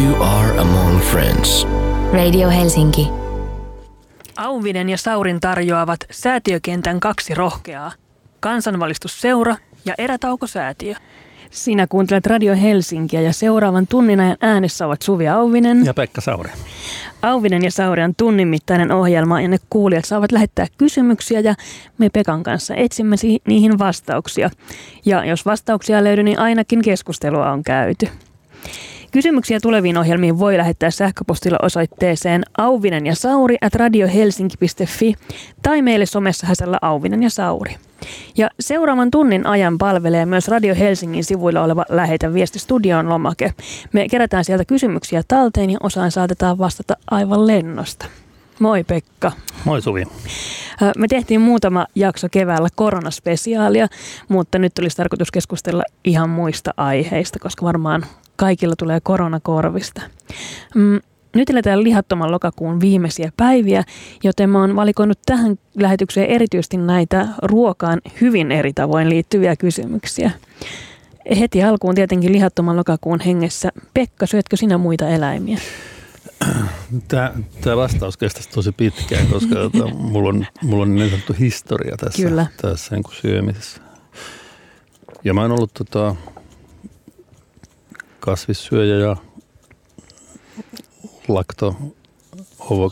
You are among friends. Radio Helsinki. Auvinen ja Saurin tarjoavat säätiökentän kaksi rohkeaa. Kansanvalistusseura ja Erätauko-säätiö. Sinä kuuntelet Radio Helsinkiä ja seuraavan tunnin ajan äänessä ovat Suvi Auvinen. Ja Pekka Sauri. Auvinen ja Sauri on tunnin mittainen ohjelma ja ne kuulijat saavat lähettää kysymyksiä ja me Pekan kanssa etsimme si- niihin vastauksia. Ja jos vastauksia löydy, niin ainakin keskustelua on käyty. Kysymyksiä tuleviin ohjelmiin voi lähettää sähköpostilla osoitteeseen auvinen ja sauri at radiohelsinki.fi tai meille somessa häsällä auvinen ja sauri. Ja seuraavan tunnin ajan palvelee myös Radio Helsingin sivuilla oleva Lähetä viesti studioon lomake. Me kerätään sieltä kysymyksiä talteen ja osaan saatetaan vastata aivan lennosta. Moi Pekka. Moi Suvi. Me tehtiin muutama jakso keväällä koronaspesiaalia, mutta nyt olisi tarkoitus keskustella ihan muista aiheista, koska varmaan kaikilla tulee koronakorvista. Mm, nyt eletään lihattoman lokakuun viimeisiä päiviä, joten mä oon valikoinut tähän lähetykseen erityisesti näitä ruokaan hyvin eri tavoin liittyviä kysymyksiä. Heti alkuun tietenkin lihattoman lokakuun hengessä. Pekka, syötkö sinä muita eläimiä? Tämä, tämä vastaus kestäisi tosi pitkään, koska tota, mulla, on, mulla on niin sanottu historia tässä, Kyllä. tässä niin kuin syömisessä. Ja mä oon ollut tota, kasvissyöjä ja lakto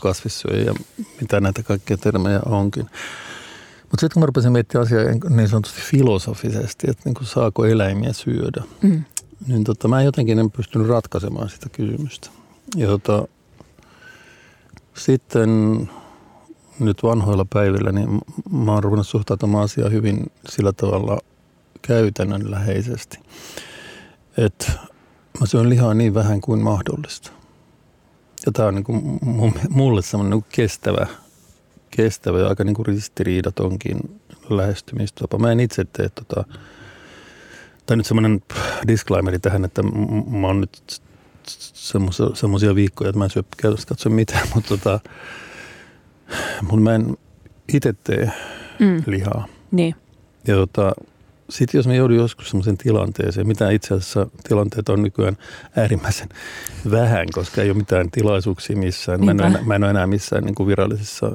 kasvissyöjä ja mitä näitä kaikkia termejä onkin. Mutta sitten kun mä rupesin miettimään asiaa niin sanotusti filosofisesti, että niin saako eläimiä syödä, mm. niin tota, mä jotenkin en pystynyt ratkaisemaan sitä kysymystä. Ja tota, sitten nyt vanhoilla päivillä, niin mä oon ruvennut suhtautumaan asiaan hyvin sillä tavalla käytännönläheisesti, että mä syön lihaa niin vähän kuin mahdollista. Ja tämä on niin kuin mulle semmoinen niin kestävä, kestävä ja aika niin kuin ristiriidatonkin lähestymistapa. Mä en itse tee tota, tai nyt semmoinen disclaimeri tähän, että mä oon nyt semmoisia viikkoja, että mä en syö käytössä katso mitään, mutta tota, mun mä en itse tee mm. lihaa. Niin. Ja tota, sitten jos mä joudun joskus semmoisen tilanteeseen, mitä itse asiassa tilanteet on nykyään äärimmäisen vähän, koska ei ole mitään tilaisuuksia missään. Mä en, ole, mä en ole enää missään niin kuin virallisissa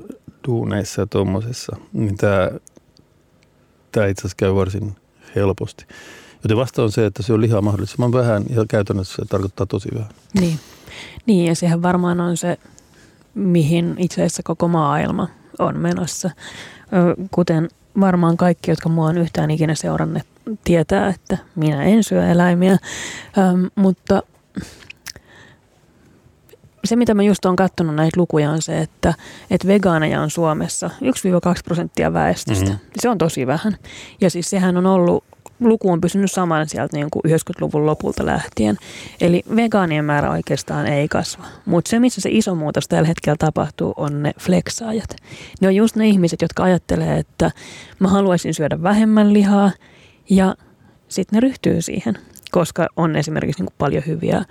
duuneissa ja tuommoisessa. Niin tämä, tämä itse asiassa käy varsin helposti. Joten vasta on se, että se on lihaa mahdollisimman vähän ja käytännössä se tarkoittaa tosi vähän. Niin. niin, ja sehän varmaan on se, mihin itse asiassa koko maailma on menossa. Kuten varmaan kaikki, jotka mua on yhtään ikinä seuranneet, tietää, että minä en syö eläimiä, ähm, mutta se, mitä mä just oon katsonut näitä lukuja, on se, että, että vegaaneja on Suomessa 1-2 prosenttia väestöstä. Mm-hmm. Se on tosi vähän. Ja siis sehän on ollut luku on pysynyt saman sieltä niin kuin 90-luvun lopulta lähtien. Eli vegaanien määrä oikeastaan ei kasva. Mutta se, missä se iso muutos tällä hetkellä tapahtuu, on ne fleksaajat. Ne on just ne ihmiset, jotka ajattelee, että mä haluaisin syödä vähemmän lihaa ja sitten ne ryhtyy siihen, koska on esimerkiksi niin kuin paljon hyviä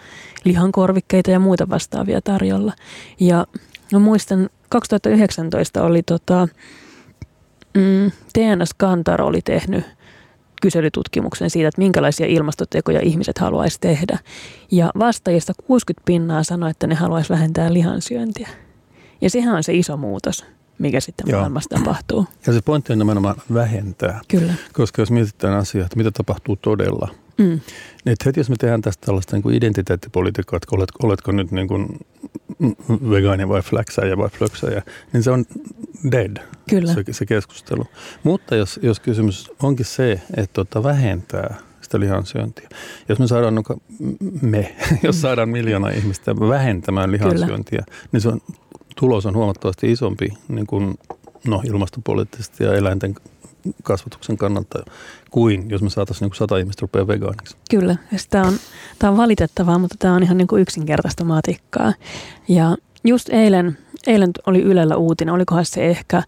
lihankorvikkeita ja muuta vastaavia tarjolla. Ja mä muistan, 2019 oli tota, mm, TNS Kantar oli tehnyt – kyselytutkimuksen siitä, että minkälaisia ilmastotekoja ihmiset haluaisi tehdä. Ja vastaajista 60 pinnaa sanoi, että ne haluaisi vähentää lihansyöntiä. Ja sehän on se iso muutos, mikä sitten Joo. maailmassa tapahtuu. Ja se pointti on nimenomaan vähentää. Kyllä. Koska jos mietitään asiaa, että mitä tapahtuu todella, mm. niin että heti jos me tehdään tästä tällaista niin kuin identiteettipolitiikkaa, että oletko, oletko nyt niin kuin vegaani vai fläksäjä vai flöksäjä, niin se on dead, Kyllä. Se, se keskustelu. Mutta jos, jos kysymys onkin se, että tota vähentää sitä lihansyöntiä. Jos me saadaan, me, jos saadaan miljoona ihmistä vähentämään lihansyöntiä, Kyllä. niin se on, tulos on huomattavasti isompi niin kuin, no, ilmastopoliittisesti ja eläinten kasvatuksen kannalta kuin jos me saataisiin niin sata ihmistä rupeaa vegaaniksi. Kyllä, tämä on, tämä on valitettavaa, mutta tämä on ihan niin kuin yksinkertaista matikkaa. Ja just eilen, eilen oli Ylellä uutinen, olikohan se ehkä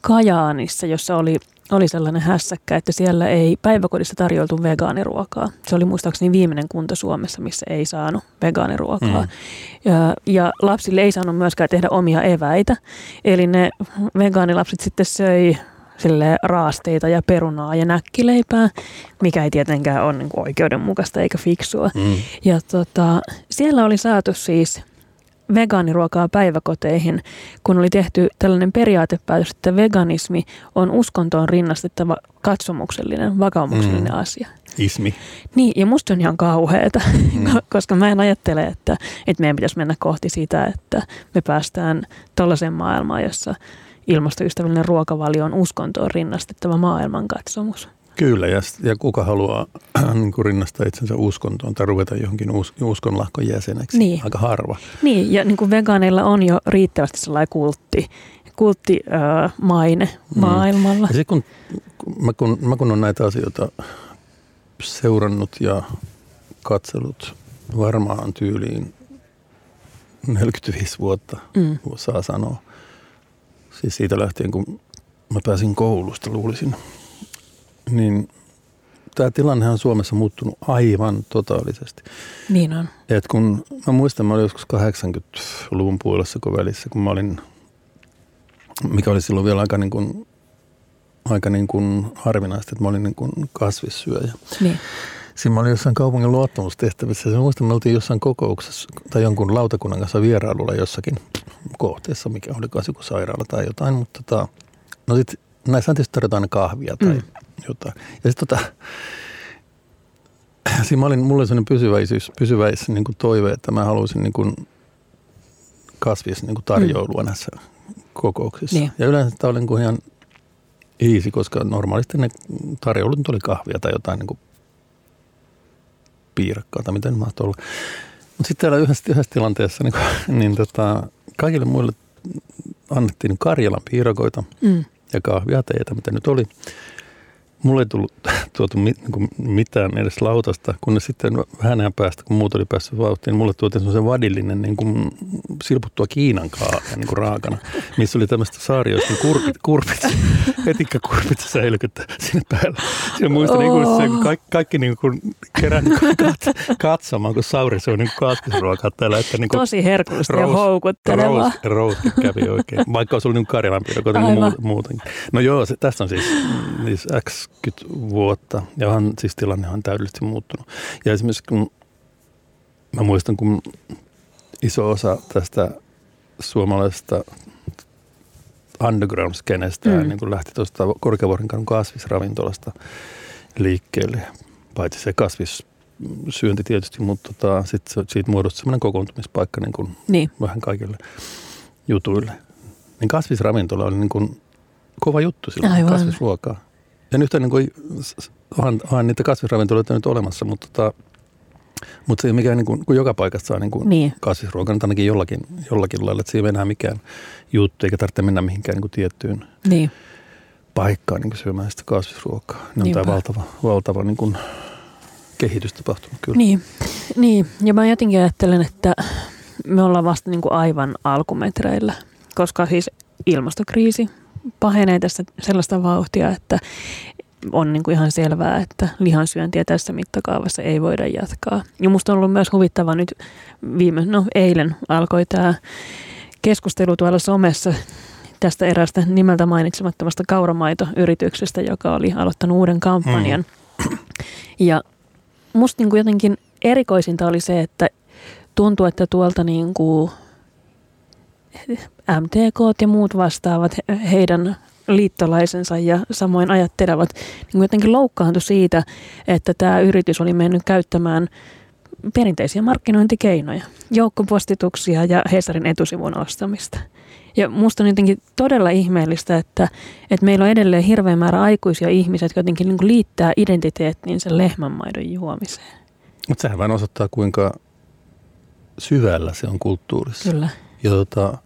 Kajaanissa, jossa oli, oli sellainen hässäkkä, että siellä ei päiväkodissa tarjoltu vegaaniruokaa. Se oli muistaakseni viimeinen kunta Suomessa, missä ei saanut vegaaniruokaa. Mm. Ja, ja lapsille ei saanut myöskään tehdä omia eväitä. Eli ne vegaanilapset sitten söi sille raasteita ja perunaa ja näkkileipää, mikä ei tietenkään ole niin oikeudenmukaista eikä fiksua. Mm. Ja tota, siellä oli saatu siis vegaaniruokaa päiväkoteihin, kun oli tehty tällainen periaatepäätös, että veganismi on uskontoon rinnastettava katsomuksellinen, vakaumuksellinen mm. asia. Ismi. Niin, ja musta on ihan kauheeta, mm. koska mä en ajattele, että, että meidän pitäisi mennä kohti sitä, että me päästään tollaiseen maailmaan, jossa ilmastoystävällinen ruokavalio on uskontoon rinnastettava maailmankatsomus. Kyllä, ja, ja kuka haluaa niin kuin rinnastaa itsensä uskontoon tai ruveta johonkin us, uskonlahkon jäseneksi? Niin. Aika harva. Niin, ja niin kuin vegaaneilla on jo riittävästi sellainen kultti, kultti äh, mm. maailmalla. Ja kun, kun, mä, kun, mä kun on näitä asioita seurannut ja katsellut varmaan tyyliin 45 vuotta, mm. saa sanoa. Siis siitä lähtien, kun mä pääsin koulusta, luulisin – niin tämä tilanne on Suomessa muuttunut aivan totaalisesti. Niin on. Et kun mä muistan, mä olin joskus 80-luvun puolessa kun välissä, kun mä olin, mikä oli silloin vielä aika niin kuin, aika niin kuin harvinaista, että mä olin niin kuin kasvissyöjä. Niin. Siinä mä olin jossain kaupungin luottamustehtävissä. Ja muistan, me oltiin jossain kokouksessa tai jonkun lautakunnan kanssa vierailulla jossakin kohteessa, mikä oli joku sairaala tai jotain. Mutta tota, no sitten näissä tietysti tarjotaan kahvia tai mm jotain. Ja sitten tota, siinä mä olin, mulla oli sellainen pysyväisyys, pysyväis niin kuin toive, että mä haluaisin niin kuin kasvis niin kuin tarjoilua mm. näissä kokouksissa. Niin. Ja yleensä tämä oli niin kuin ihan easy, koska normaalisti ne tarjoulut oli kahvia tai jotain niin kuin piirakkaa tai miten mahtoi olla. Mutta sitten täällä yhdessä, yhdessä tilanteessa niin, kuin, niin tota, kaikille muille annettiin Karjalan piirakoita mm. ja kahvia, teitä, mitä nyt oli. Mulle ei tullut tuotu mit, niin mitään edes lautasta, kun sitten vähän ajan päästä, kun muut oli päässyt vauhtiin, niin mulle tuotiin semmoisen vadillinen niin kuin silputtua Kiinan kaavia niin kuin raakana, missä oli tämmöistä saarioista niin kurpit, kurpit, etikkakurpit säilykyttä sinne päälle. Siinä muistan, oh. niin kuin, se, kaikki, kaikki niin kuin kerän niin kuin kat, katsomaan, kun Sauri se on niin kasvisruokaa täällä. Että niin kuin Tosi herkullista ja houkuttelevaa. Roast kävi oikein, vaikka olisi ollut niin Karjalan piirre, niin muutenkin. No joo, se, tässä on siis, siis X 20 vuotta ja on siis tilanne on täydellisesti muuttunut. Ja esimerkiksi kun mä muistan, kun iso osa tästä suomalaisesta underground-skenestä mm. niin kun lähti tuosta Korkeavuoren kasvisravintolasta liikkeelle. Paitsi se kasvissyönti tietysti, mutta tota, sit siitä muodostui sellainen kokoontumispaikka niin kuin niin. vähän kaikille jutuille. Niin kasvisravintola oli niin kuin kova juttu silloin, Aivan. kasvisruokaa. Ja nyt niin kuin, onhan, onhan niitä kasvisravintoloita nyt olemassa, mutta, tota, mutta se ei mikään, niin kuin, kun joka paikasta saa niin kuin niin. kasvisruokaa, nyt ainakin jollakin, jollakin lailla, että se ei enää mikään juttu, eikä tarvitse mennä mihinkään niin kuin tiettyyn niin. paikkaan niin kuin syömään sitä kasvisruokaa. Ne on tämä valtava, valtava niin kuin kehitys tapahtunut kyllä. Niin. niin, ja mä jotenkin ajattelen, että me ollaan vasta niin kuin aivan alkumetreillä, koska siis ilmastokriisi pahenee tässä sellaista vauhtia, että on niin kuin ihan selvää, että lihansyöntiä tässä mittakaavassa ei voida jatkaa. Ja musta on ollut myös huvittava nyt viime, no eilen alkoi tämä keskustelu tuolla somessa tästä erästä nimeltä mainitsemattomasta kauramaitoyrityksestä, joka oli aloittanut uuden kampanjan. Mm. Ja musta niin kuin jotenkin erikoisinta oli se, että tuntuu, että tuolta niin kuin MTK ja muut vastaavat heidän liittolaisensa ja samoin ajattelevat niin jotenkin loukkaantui siitä, että tämä yritys oli mennyt käyttämään perinteisiä markkinointikeinoja, joukkopostituksia ja Hesarin etusivun ostamista. Ja musta on jotenkin todella ihmeellistä, että, että meillä on edelleen hirveä määrä aikuisia ihmisiä, jotka jotenkin niin liittää identiteettiinsä lehmänmaidon juomiseen. Mutta sehän vain osoittaa, kuinka syvällä se on kulttuurissa. Kyllä. Ja tota,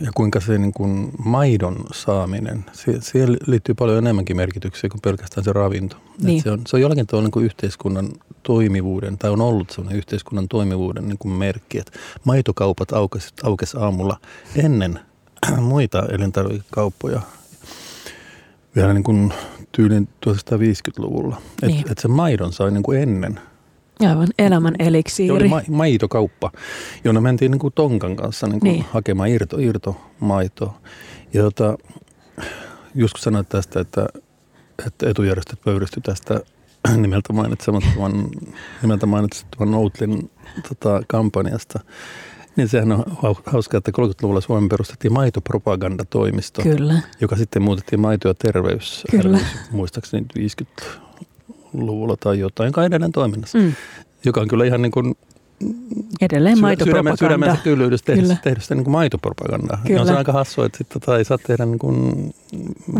ja kuinka se niin kuin maidon saaminen, siihen liittyy paljon enemmänkin merkityksiä kuin pelkästään se ravinto. Niin. se, on, se on jollakin tavalla niin kuin yhteiskunnan toimivuuden, tai on ollut sellainen yhteiskunnan toimivuuden niin kuin merkki, että maitokaupat aukesi, aukesi aamulla ennen muita elintarvikekauppoja vielä niin kuin tyylin 1950-luvulla. Niin. Että et se maidon sai niin kuin ennen – Aivan, elämän eliksiiri. oli ma- maitokauppa, jonne mentiin niin kuin tonkan kanssa niin kuin niin. hakemaan irto, irtomaitoa. Ja tota, joskus sanoit tästä, että, että etujärjestöt pöydisty tästä nimeltä mainitsemattoman, nimeltä mainitsemattoman Outlin tota, kampanjasta. Niin sehän on hauskaa, että 30-luvulla Suomen perustettiin maitopropagandatoimisto, Kyllä. joka sitten muutettiin maito- ja terveys, Kyllä. muistaakseni 50-luvulla tai jotain, joka on edelleen toiminnassa. Mm. Joka on kyllä ihan niin kuin Edelleen maitopropaganda. Sydämensä tylyydys tehdä, tehdä sitä niin kuin maitopropagandaa. Kyllä. on se aika hassu, että sitten tota ei saa tehdä niin kuin...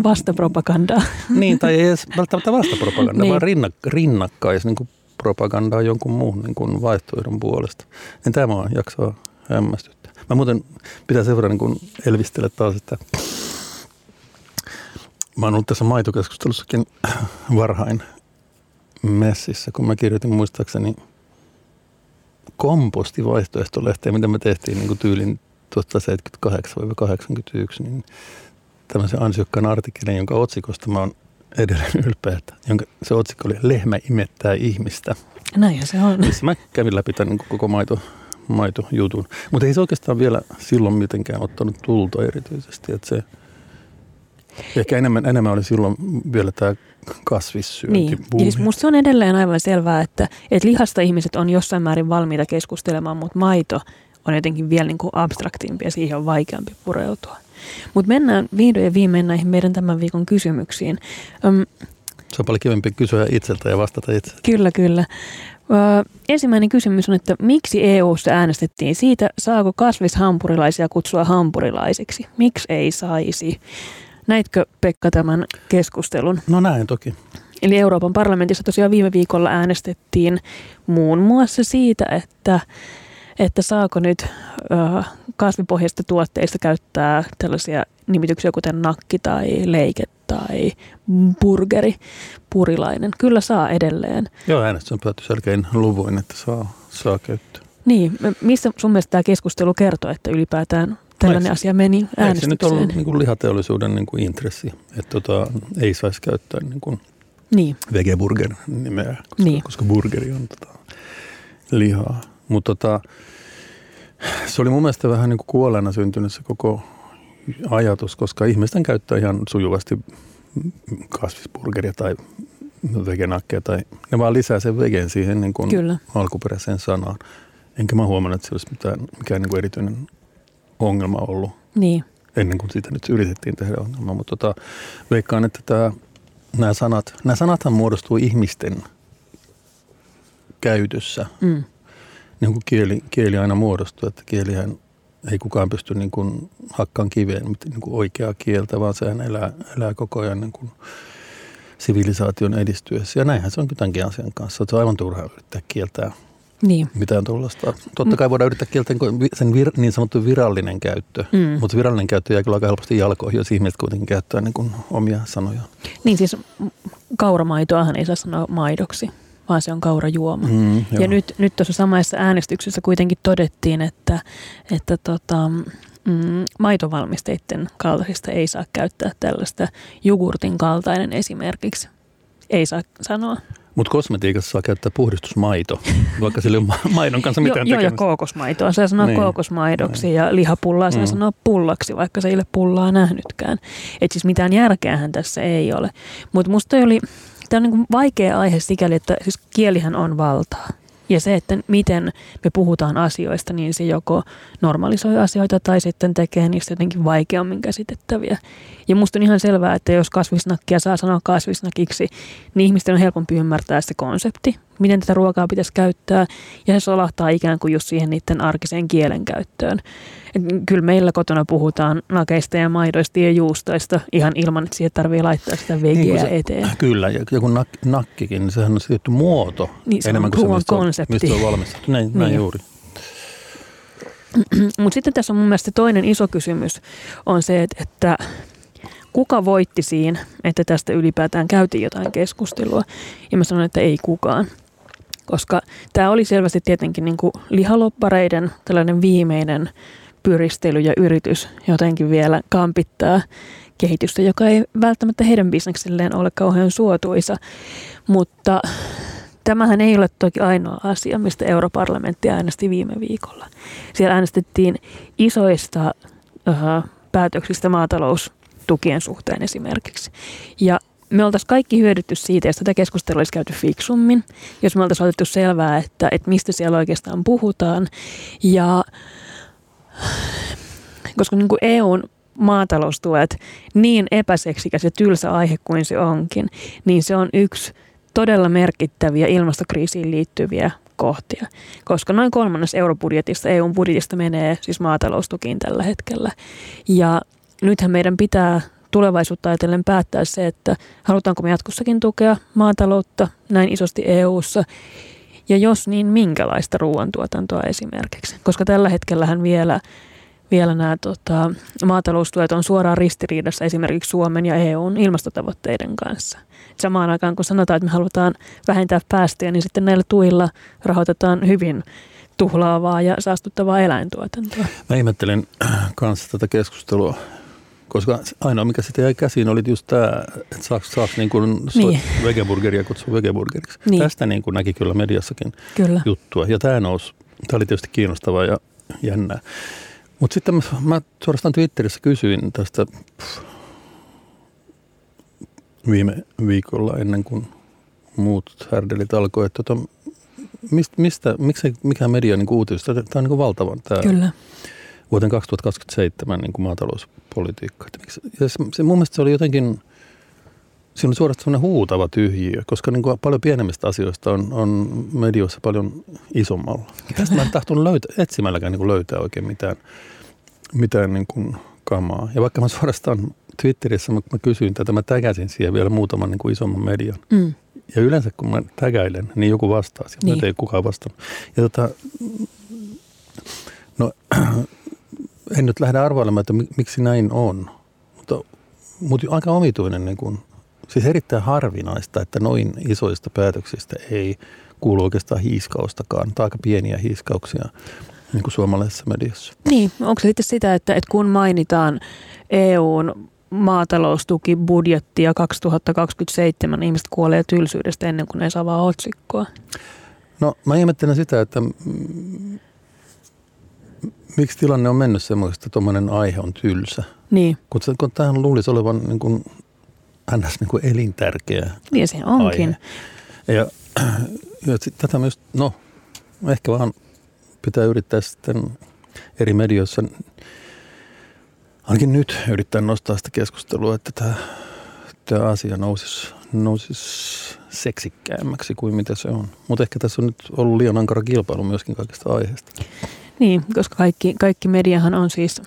Vastapropagandaa. niin, tai ei edes välttämättä vastapropagandaa, niin. vaan rinnak, rinnakkais niin kuin propagandaa jonkun muun niin kuin vaihtoehdon puolesta. Niin tämä on jaksaa hämmästyttää. Mä muuten pitää verran niin kuin elvistellä taas, että mä oon ollut tässä maitokeskustelussakin varhain messissä, kun mä kirjoitin muistaakseni – kompostivaihtoehtolehteen, mitä me tehtiin niin kuin tyylin 1978-81, niin tämmöisen ansiokkaan artikkelin, jonka otsikosta mä oon edelleen ylpeä, että jonka se otsikko oli Lehmä imettää ihmistä. Näinhän se on. Missä mä kävin läpi tämän niin koko maito, maitojutun. Mutta ei se oikeastaan vielä silloin mitenkään ottanut tulta erityisesti, että se Ehkä enemmän, enemmän oli silloin vielä tämä kasvissyönti. Niin, ja siis musta se on edelleen aivan selvää, että, että lihasta ihmiset on jossain määrin valmiita keskustelemaan, mutta maito on jotenkin vielä niin kuin abstraktimpi ja siihen on vaikeampi pureutua. Mutta mennään vihdoin ja viimein näihin meidän tämän viikon kysymyksiin. Öm, se on paljon kivempi kysyä itseltä ja vastata itse. Kyllä, kyllä. Ö, ensimmäinen kysymys on, että miksi EU:ssa äänestettiin siitä, saako kasvishampurilaisia kutsua hampurilaisiksi? Miksi ei saisi? Näitkö Pekka tämän keskustelun? No näin toki. Eli Euroopan parlamentissa tosiaan viime viikolla äänestettiin muun muassa siitä, että, että saako nyt ö, kasvipohjaisista tuotteista käyttää tällaisia nimityksiä kuten nakki tai leike tai burgeri, purilainen. Kyllä saa edelleen. Joo, äänestys on päätty selkein luvuin, että saa, saa käyttää. Niin, missä sun mielestä tämä keskustelu kertoo, että ylipäätään tällainen asia meni äänestykseen. Eikö se nyt ollut niin kuin lihateollisuuden niin kuin intressi, että tota, ei saisi käyttää niin kuin niin. vegeburger nimeä, koska, niin. koska burgeri on tota, lihaa. Mutta tota, se oli mun mielestä vähän niin kuin kuolleena syntynyt se koko ajatus, koska ihmisten käyttää ihan sujuvasti kasvisburgeria tai vegenakkeja tai ne vaan lisää sen vegen siihen niin kuin Kyllä. alkuperäiseen sanaan. Enkä mä huomannut, että se olisi mitään, mikään niin kuin erityinen ongelma ollut. Niin. Ennen kuin siitä nyt yritettiin tehdä ongelma. Mutta tota, veikkaan, että tämä, nämä, sanat, nämä sanathan muodostuu ihmisten käytössä. Mm. Niin kuin kieli, kieli aina muodostuu, että kielihän ei kukaan pysty niin kuin hakkaan kiveen niin kuin oikeaa kieltä, vaan sehän elää, elää koko ajan niin kuin sivilisaation edistyessä. Ja näinhän se on tämänkin asian kanssa. Se on aivan turhaa yrittää kieltää niin. mitään tuollaista. Totta kai voidaan yrittää kieltää sen vir, niin sanottu virallinen käyttö, mm. mutta virallinen käyttö jää kyllä aika helposti jalkoihin, jos ihmiset kuitenkin käyttää niin kuin omia sanoja. Niin siis kauramaitoahan ei saa sanoa maidoksi, vaan se on kaurajuoma. Mm, ja nyt, nyt tuossa samassa äänestyksessä kuitenkin todettiin, että, että tota, mm, maitovalmisteiden kaltaisista ei saa käyttää tällaista jogurtin kaltainen esimerkiksi. Ei saa sanoa. Mutta kosmetiikassa saa käyttää puhdistusmaito, vaikka sillä ei ole maidon kanssa mitään Joo, ja kookosmaitoa saa sanoa niin. kookosmaidoksi niin. ja lihapullaa saa mm. sanoa pullaksi, vaikka se ei ole pullaa nähnytkään. Et siis mitään järkeähän tässä ei ole. Mutta musta oli, tämä on niin vaikea aihe sikäli, että siis kielihän on valtaa. Ja se, että miten me puhutaan asioista, niin se joko normalisoi asioita tai sitten tekee niistä jotenkin vaikeammin käsitettäviä. Ja musta on ihan selvää, että jos kasvisnakkia saa sanoa kasvisnakiksi, niin ihmisten on helpompi ymmärtää se konsepti, miten tätä ruokaa pitäisi käyttää. Ja se solahtaa ikään kuin just siihen niiden arkiseen kielenkäyttöön. Kyllä meillä kotona puhutaan nakeista ja maidoista ja juustoista ihan ilman, että siihen tarvii laittaa sitä vegeä niin se, eteen. Kyllä, ja joku nak, nakkikin, niin sehän on tietty muoto niin, se enemmän kuin se, mistä konsepti. On, mistä on valmistettu. Näin, niin. näin juuri. Mutta sitten tässä on mun mielestä toinen iso kysymys on se, että, että kuka voitti siinä, että tästä ylipäätään käytiin jotain keskustelua. Ja mä sanon, että ei kukaan. Koska tämä oli selvästi tietenkin niin kuin lihaloppareiden tällainen viimeinen pyristely ja yritys jotenkin vielä kampittaa kehitystä, joka ei välttämättä heidän bisnekselleen ole kauhean suotuisa. Mutta tämähän ei ole toki ainoa asia, mistä europarlamentti äänesti viime viikolla. Siellä äänestettiin isoista uh, päätöksistä maataloustukien suhteen esimerkiksi. Ja me oltaisiin kaikki hyödytty siitä, jos tätä keskustelua olisi käyty fiksummin, jos me oltaisiin otettu selvää, että, että mistä siellä oikeastaan puhutaan. Ja koska niin kuin EUn maataloustuet, niin epäseksikäs ja tylsä aihe kuin se onkin, niin se on yksi todella merkittäviä ilmastokriisiin liittyviä kohtia, koska noin kolmannes eurobudjetista, EUn budjetista menee siis maataloustukiin tällä hetkellä. Ja nythän meidän pitää tulevaisuutta ajatellen päättää se, että halutaanko me jatkossakin tukea maataloutta näin isosti EU:ssa ja jos niin, minkälaista ruoantuotantoa esimerkiksi? Koska tällä hetkellähän vielä, vielä nämä tota, maataloustuet on suoraan ristiriidassa esimerkiksi Suomen ja EUn ilmastotavoitteiden kanssa. Samaan aikaan kun sanotaan, että me halutaan vähentää päästöjä, niin sitten näillä tuilla rahoitetaan hyvin tuhlaavaa ja saastuttavaa eläintuotantoa. Mä ihmettelen kanssa tätä keskustelua koska ainoa, mikä sitten jäi käsiin, oli just tämä, että saako, saako niin kuin niin. vegeburgeria kutsua vegeburgeriksi. Niin. Tästä niin kuin näki kyllä mediassakin kyllä. juttua. Ja tämä nousi, tämä oli tietysti kiinnostavaa ja jännää. Mutta sitten mä, mä suorastaan Twitterissä kysyin tästä pff, viime viikolla ennen kuin muut härdelit alkoi, että tota, mistä, mistä, miksi mikä media niin uutista, tämä on niin valtavan tämä Kyllä. Vuoteen 2027 niin kuin maatalous politiikkaa. Ja se, se, mun mielestä se oli jotenkin, siinä oli suorastaan sellainen huutava tyhjiö, koska niin kuin paljon pienemmistä asioista on, on medioissa paljon isommalla. Tästä mä en tahtonut löytää, etsimälläkään niin kuin löytää oikein mitään, mitään niin kuin kamaa. Ja vaikka mä suorastaan Twitterissä mä, mä kysyin tätä, mä tägäsin siihen vielä muutaman niin kuin isomman median. Mm. Ja yleensä kun mä tägäilen, niin joku vastaa siihen, niin. ei kukaan vastannut. Ja tota, no en nyt lähde arvailemaan, että miksi näin on, mutta, mutta aika omituinen, niin kuin, siis erittäin harvinaista, että noin isoista päätöksistä ei kuulu oikeastaan hiiskaustakaan, tai aika pieniä hiiskauksia niin kuin suomalaisessa mediassa. Niin, onko se sitten sitä, että, että kun mainitaan EUn maataloustukibudjettia 2027, niin ihmiset kuolee tylsyydestä ennen kuin ne saa vaan otsikkoa? No mä ihmettelen sitä, että miksi tilanne on mennyt semmoista, että tuommoinen aihe on tylsä? Niin. Kun, kun tämähän luulisi olevan niin kuin, ns. Niin kuin elintärkeä Niin se onkin. Aihe. Ja, ja sit tätä myös, no ehkä vaan pitää yrittää sitten eri medioissa, ainakin nyt yrittää nostaa sitä keskustelua, että tämä, tämä asia nousisi, nousisi seksikkäämmäksi kuin mitä se on. Mutta ehkä tässä on nyt ollut liian ankara kilpailu myöskin kaikista aiheista. Niin, koska kaikki, kaikki mediahan on siis,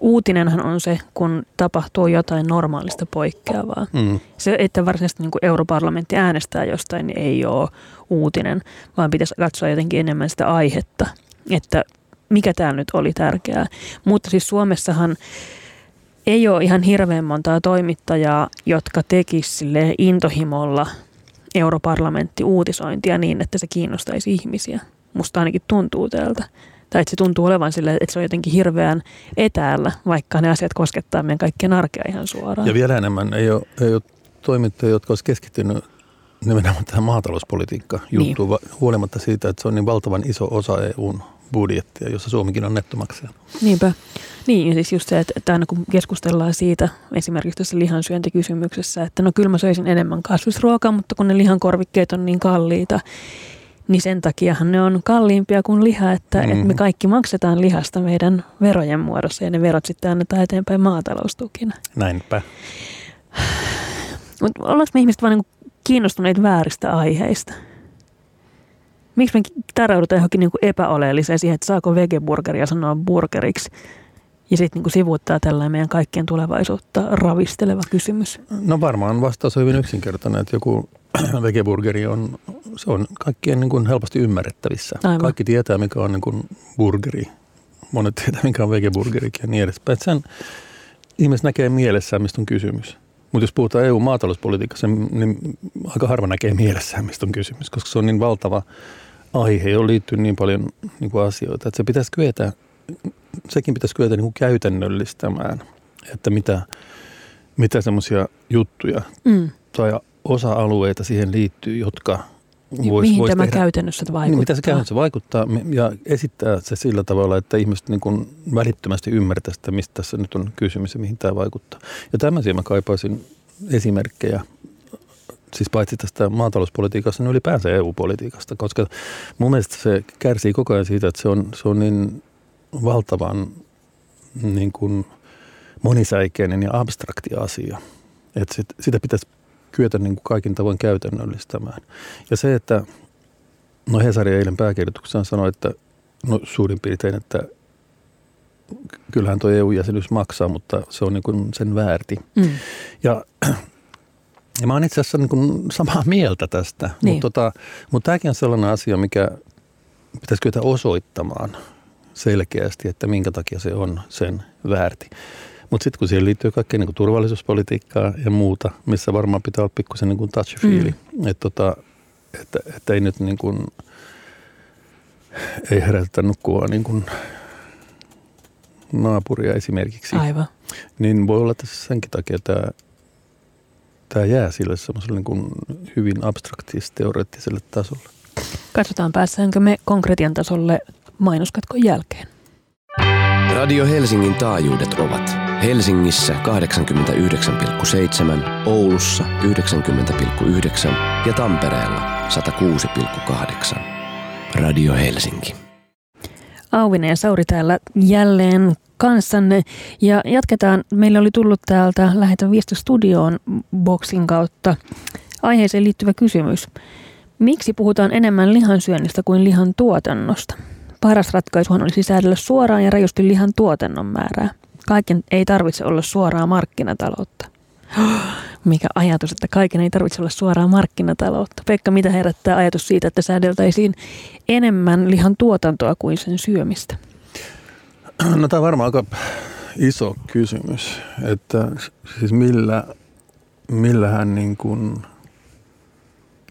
uutinenhan on se, kun tapahtuu jotain normaalista poikkeavaa. Mm. Se, että varsinaisesti niin kuin europarlamentti äänestää jostain, niin ei ole uutinen, vaan pitäisi katsoa jotenkin enemmän sitä aihetta, että mikä tämä nyt oli tärkeää. Mutta siis Suomessahan ei ole ihan hirveän montaa toimittajaa, jotka tekisivät intohimolla europarlamentti uutisointia niin, että se kiinnostaisi ihmisiä. Musta ainakin tuntuu tältä. Tai että se tuntuu olevan sille, että se on jotenkin hirveän etäällä, vaikka ne asiat koskettaa meidän kaikkien arkea ihan suoraan. Ja vielä enemmän ei ole, ei ole toimittajia, jotka olisivat keskittynyt nimenomaan tähän maatalouspolitiikkaan juttuun, niin. huolimatta siitä, että se on niin valtavan iso osa EUn budjettia, jossa Suomikin on nettomaksaja. Niinpä. Niin, ja siis just se, että, että aina kun keskustellaan siitä, esimerkiksi tässä lihansyöntikysymyksessä, että no kyllä mä söisin enemmän kasvisruokaa, mutta kun ne lihankorvikkeet on niin kalliita, niin sen takiahan ne on kalliimpia kuin liha, että, mm. että me kaikki maksetaan lihasta meidän verojen muodossa ja ne verot sitten annetaan eteenpäin maataloustukina. Näinpä. Mutta ollaanko me ihmiset vain niin kiinnostuneet vääristä aiheista? Miksi me tarjoudutaan johonkin niin epäoleelliseen siihen, että saako vegeburgeria sanoa burgeriksi? Ja sitten niin sivuuttaa tällainen meidän kaikkien tulevaisuutta ravisteleva kysymys. No varmaan vastaus on hyvin yksinkertainen, että joku vegeburgeri on, se on kaikkien niin kuin helposti ymmärrettävissä. Aivan. Kaikki tietää, mikä on niin kuin burgeri. Monet tietää, mikä on vegeburgerikin ja niin edespäin. Sen ihmiset näkee mielessään, mistä on kysymys. Mutta jos puhutaan EU-maatalouspolitiikassa, niin aika harva näkee mielessään, mistä on kysymys, koska se on niin valtava aihe, johon liittyy niin paljon niin kuin asioita, että se pitäisi kyetä, sekin pitäisi kyetä niin kuin käytännöllistämään, että mitä, mitä semmoisia juttuja mm. tai osa-alueita siihen liittyy, jotka niin, vois, Mihin vois tämä tehdä, käytännössä vaikuttaa? Niin, mitä se käytännössä vaikuttaa ja esittää se sillä tavalla, että ihmiset niin kuin välittömästi ymmärtävät sitä, mistä tässä nyt on kysymys ja mihin tämä vaikuttaa. Ja tämmöisiä mä kaipaisin esimerkkejä, siis paitsi tästä maatalouspolitiikasta, niin ylipäänsä EU-politiikasta, koska mun mielestä se kärsii koko ajan siitä, että se on, se on niin valtavan niin kuin monisäikeinen ja abstrakti asia, että sit, sitä pitäisi kyetä niin kuin kaikin tavoin käytännöllistämään. Ja se, että no Hesari eilen pääkirjoituksessaan sanoi, että no suurin piirtein, että kyllähän tuo EU-jäsenyys maksaa, mutta se on niin kuin sen väärti. Mm. Ja, ja mä oon itse asiassa niin kuin samaa mieltä tästä, niin. mutta, tota, mutta tämäkin on sellainen asia, mikä pitäisi kyetä osoittamaan selkeästi, että minkä takia se on sen väärti. Mutta sitten kun siihen liittyy kaikkea niin turvallisuuspolitiikkaa ja muuta, missä varmaan pitää olla pikkusen niin touch-fiili, mm. että, tota, että, että ei nyt niin kuin, ei herätetä nukkua niin kuin naapuria esimerkiksi. Aivan. Niin voi olla, että senkin takia tämä, tämä jää sille semmoiselle niin kuin hyvin abstraktis-teoreettiselle tasolle. Katsotaan päässäänkö me konkretian tasolle mainoskatkon jälkeen. Radio Helsingin taajuudet ovat Helsingissä 89,7, Oulussa 90,9 ja Tampereella 106,8. Radio Helsinki. Auvinen ja Sauri täällä jälleen kanssanne. Ja jatketaan. Meillä oli tullut täältä Lähetä viesti studioon boksin kautta aiheeseen liittyvä kysymys. Miksi puhutaan enemmän lihansyönnistä kuin lihan tuotannosta? Paras ratkaisuhan olisi säädellä suoraan ja rajusti lihan tuotannon määrää. Kaiken ei tarvitse olla suoraa markkinataloutta. Mikä ajatus, että kaiken ei tarvitse olla suoraa markkinataloutta. Pekka, mitä herättää ajatus siitä, että säädeltäisiin enemmän lihan tuotantoa kuin sen syömistä? No tämä on varmaan aika iso kysymys, että siis millä, millä hän niin kuin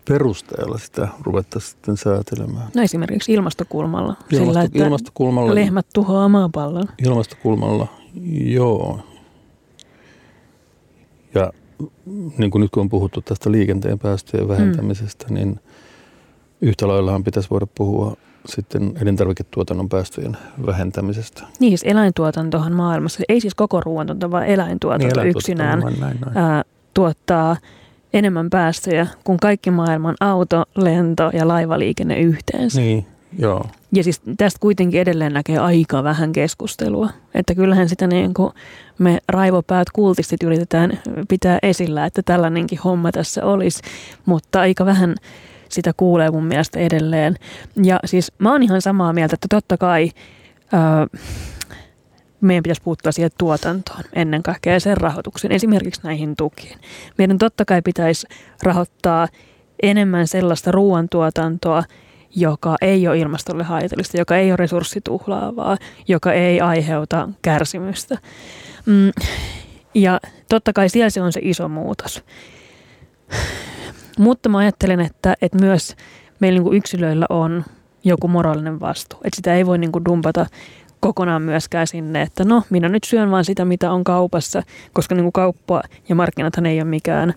perusteella sitä ruvettaisiin sitten säätelemään? No esimerkiksi ilmastokulmalla. Ilmasto, sillä, että ilmastokulmalla. Lehmät tuhoaa maapallon. Ilmastokulmalla, joo. Ja niin kuin nyt kun on puhuttu tästä liikenteen päästöjen vähentämisestä, hmm. niin yhtä laillahan pitäisi voida puhua sitten elintarviketuotannon päästöjen vähentämisestä. Niin, siis eläintuotantohan maailmassa, ei siis koko ruoantuotanto, vaan eläintuotanto niin, yksinään näin, näin. Ää, tuottaa enemmän päästöjä kuin kaikki maailman auto, lento ja laivaliikenne yhteensä. Niin, joo. Ja siis tästä kuitenkin edelleen näkee aika vähän keskustelua. Että kyllähän sitä niin kuin me raivopäät kultistit yritetään pitää esillä, että tällainenkin homma tässä olisi, mutta aika vähän sitä kuulee mun mielestä edelleen. Ja siis mä oon ihan samaa mieltä, että totta kai öö, meidän pitäisi puuttua siihen tuotantoon ennen kaikkea sen rahoituksen, esimerkiksi näihin tukiin. Meidän totta kai pitäisi rahoittaa enemmän sellaista ruoantuotantoa, joka ei ole ilmastolle haitallista, joka ei ole resurssituhlaavaa, joka ei aiheuta kärsimystä. Mm, ja totta kai siellä se on se iso muutos. Mutta mä ajattelen, että, että myös meillä niin yksilöillä on joku moraalinen vastuu. Että sitä ei voi niin kuin dumpata kokonaan myöskään sinne, että no minä nyt syön vaan sitä, mitä on kaupassa, koska niin kuin kauppa ja markkinathan ei ole mikään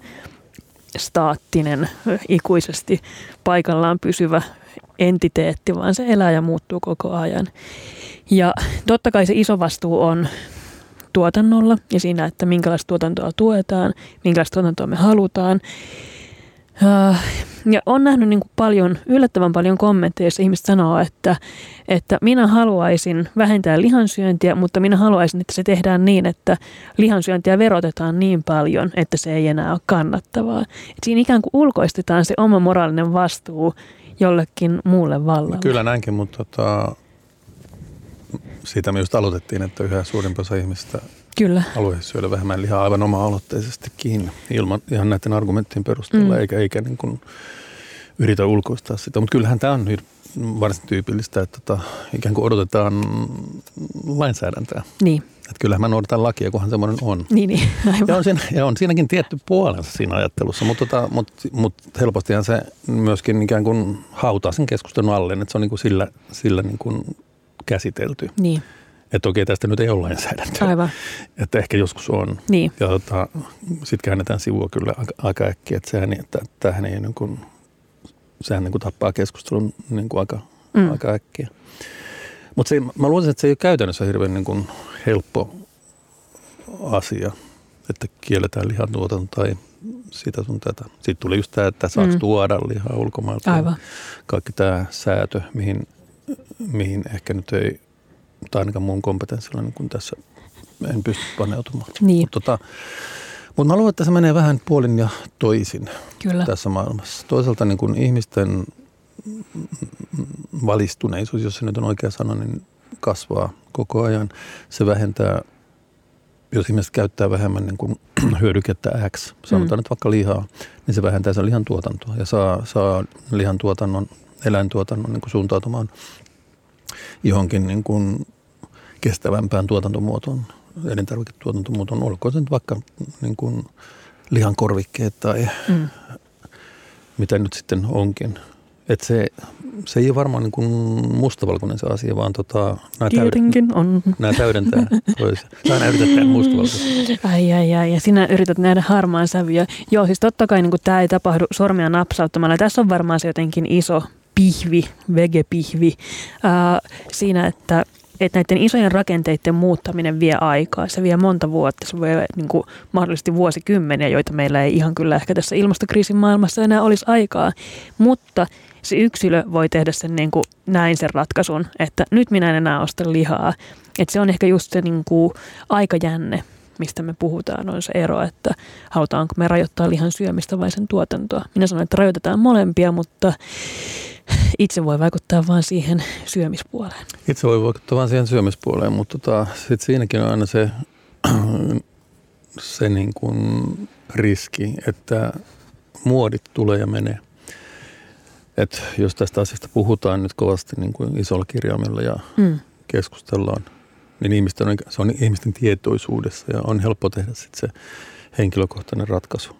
staattinen, ikuisesti paikallaan pysyvä entiteetti, vaan se elää ja muuttuu koko ajan. Ja totta kai se iso vastuu on tuotannolla ja siinä, että minkälaista tuotantoa tuetaan, minkälaista tuotantoa me halutaan. Äh, ja on nähnyt niin kuin paljon, yllättävän paljon kommentteja, joissa ihmiset sanoo, että, että minä haluaisin vähentää lihansyöntiä, mutta minä haluaisin, että se tehdään niin, että lihansyöntiä verotetaan niin paljon, että se ei enää ole kannattavaa. Et siinä ikään kuin ulkoistetaan se oma moraalinen vastuu jollekin muulle vallalle. Kyllä näinkin, mutta tota, siitä me just aloitettiin, että yhä suurin osa ihmistä Kyllä. haluaisi syödä vähemmän lihaa aivan oma-aloitteisesti kiinni ilman ihan näiden argumenttien perusteella, mm. eikä, eikä niin kuin yritä ulkoistaa sitä. Mutta kyllähän tämä on varsin tyypillistä, että tota, ikään kuin odotetaan lainsäädäntöä. Niin. Että kyllähän mä noudatan lakia, kunhan semmoinen on. Niin, niin aivan. Ja on, siinä, ja on siinäkin tietty puolensa siinä ajattelussa, mutta, tota, mutta, mutta helpostihan se myöskin ikään kuin hautaa sen keskustelun alle, että se on niin kuin sillä, sillä niin kuin käsitelty. Niin. Että okei, tästä nyt ei ole lainsäädäntöä. Aivan. Että ehkä joskus on. Niin. Ja tota, sitten käännetään sivua kyllä aika, aika äkkiä, että sehän, että tämähän ei niin kuin, sehän niin kuin tappaa keskustelun niin kuin aika, mm. aika äkkiä. Mutta mä luulen, että se ei ole käytännössä hirveän niin kuin helppo asia. että kielletään lihantuotanto tai sitä sun tätä. Sitten tuli just tämä, että saako mm. tuoda lihaa ulkomailta. Aivan. Kaikki tämä säätö, mihin, mihin ehkä nyt ei, tai ainakaan mun kompetenssilla niin kun tässä en pysty paneutumaan. Niin. Mutta tota, mut mä luulen, että se menee vähän puolin ja toisin Kyllä. tässä maailmassa. Toisaalta niin kun ihmisten valistuneisuus, jos se nyt on oikea sana, niin kasvaa koko ajan. Se vähentää, jos ihmiset käyttää vähemmän niin kuin hyödykettä X, sanotaan mm. nyt vaikka lihaa, niin se vähentää sen lihan tuotantoa ja saa, saa lihan tuotannon, eläintuotannon niin kuin suuntautumaan johonkin niin kuin kestävämpään tuotantomuotoon, elintarviketuotantomuotoon, olkoon se nyt vaikka niin kuin lihan korvikkeet tai mm. mitä nyt sitten onkin. Et se, se ei ole varmaan niin kuin mustavalkoinen se asia, vaan tota, nämä, Tietenkin on. nämä täydentää toisiaan. Nämä yritetään mustavalkoista. Ai, ai, ai. Ja sinä yrität nähdä harmaan sävyjä. Joo, siis totta kai niin tämä ei tapahdu sormia napsauttamalla. Tässä on varmaan se jotenkin iso pihvi, vegepihvi ää, siinä, että että näiden isojen rakenteiden muuttaminen vie aikaa. Se vie monta vuotta, se vie niin kuin, mahdollisesti vuosikymmeniä, joita meillä ei ihan kyllä ehkä tässä ilmastokriisin maailmassa enää olisi aikaa. Mutta se yksilö voi tehdä sen niin kuin näin sen ratkaisun, että nyt minä en enää osta lihaa. Että se on ehkä just se niin kuin aikajänne, mistä me puhutaan, on se ero, että halutaanko me rajoittaa lihan syömistä vai sen tuotantoa. Minä sanon, että rajoitetaan molempia, mutta itse voi vaikuttaa vain siihen syömispuoleen. Itse voi vaikuttaa vain siihen syömispuoleen, mutta tota, sit siinäkin on aina se, se niin kuin riski, että muodit tulee ja menee. Et jos tästä asiasta puhutaan nyt kovasti niin kuin isolla kirjaimella ja mm. keskustellaan, niin ihmisten on, se on ihmisten tietoisuudessa ja on helppo tehdä sit se henkilökohtainen ratkaisu.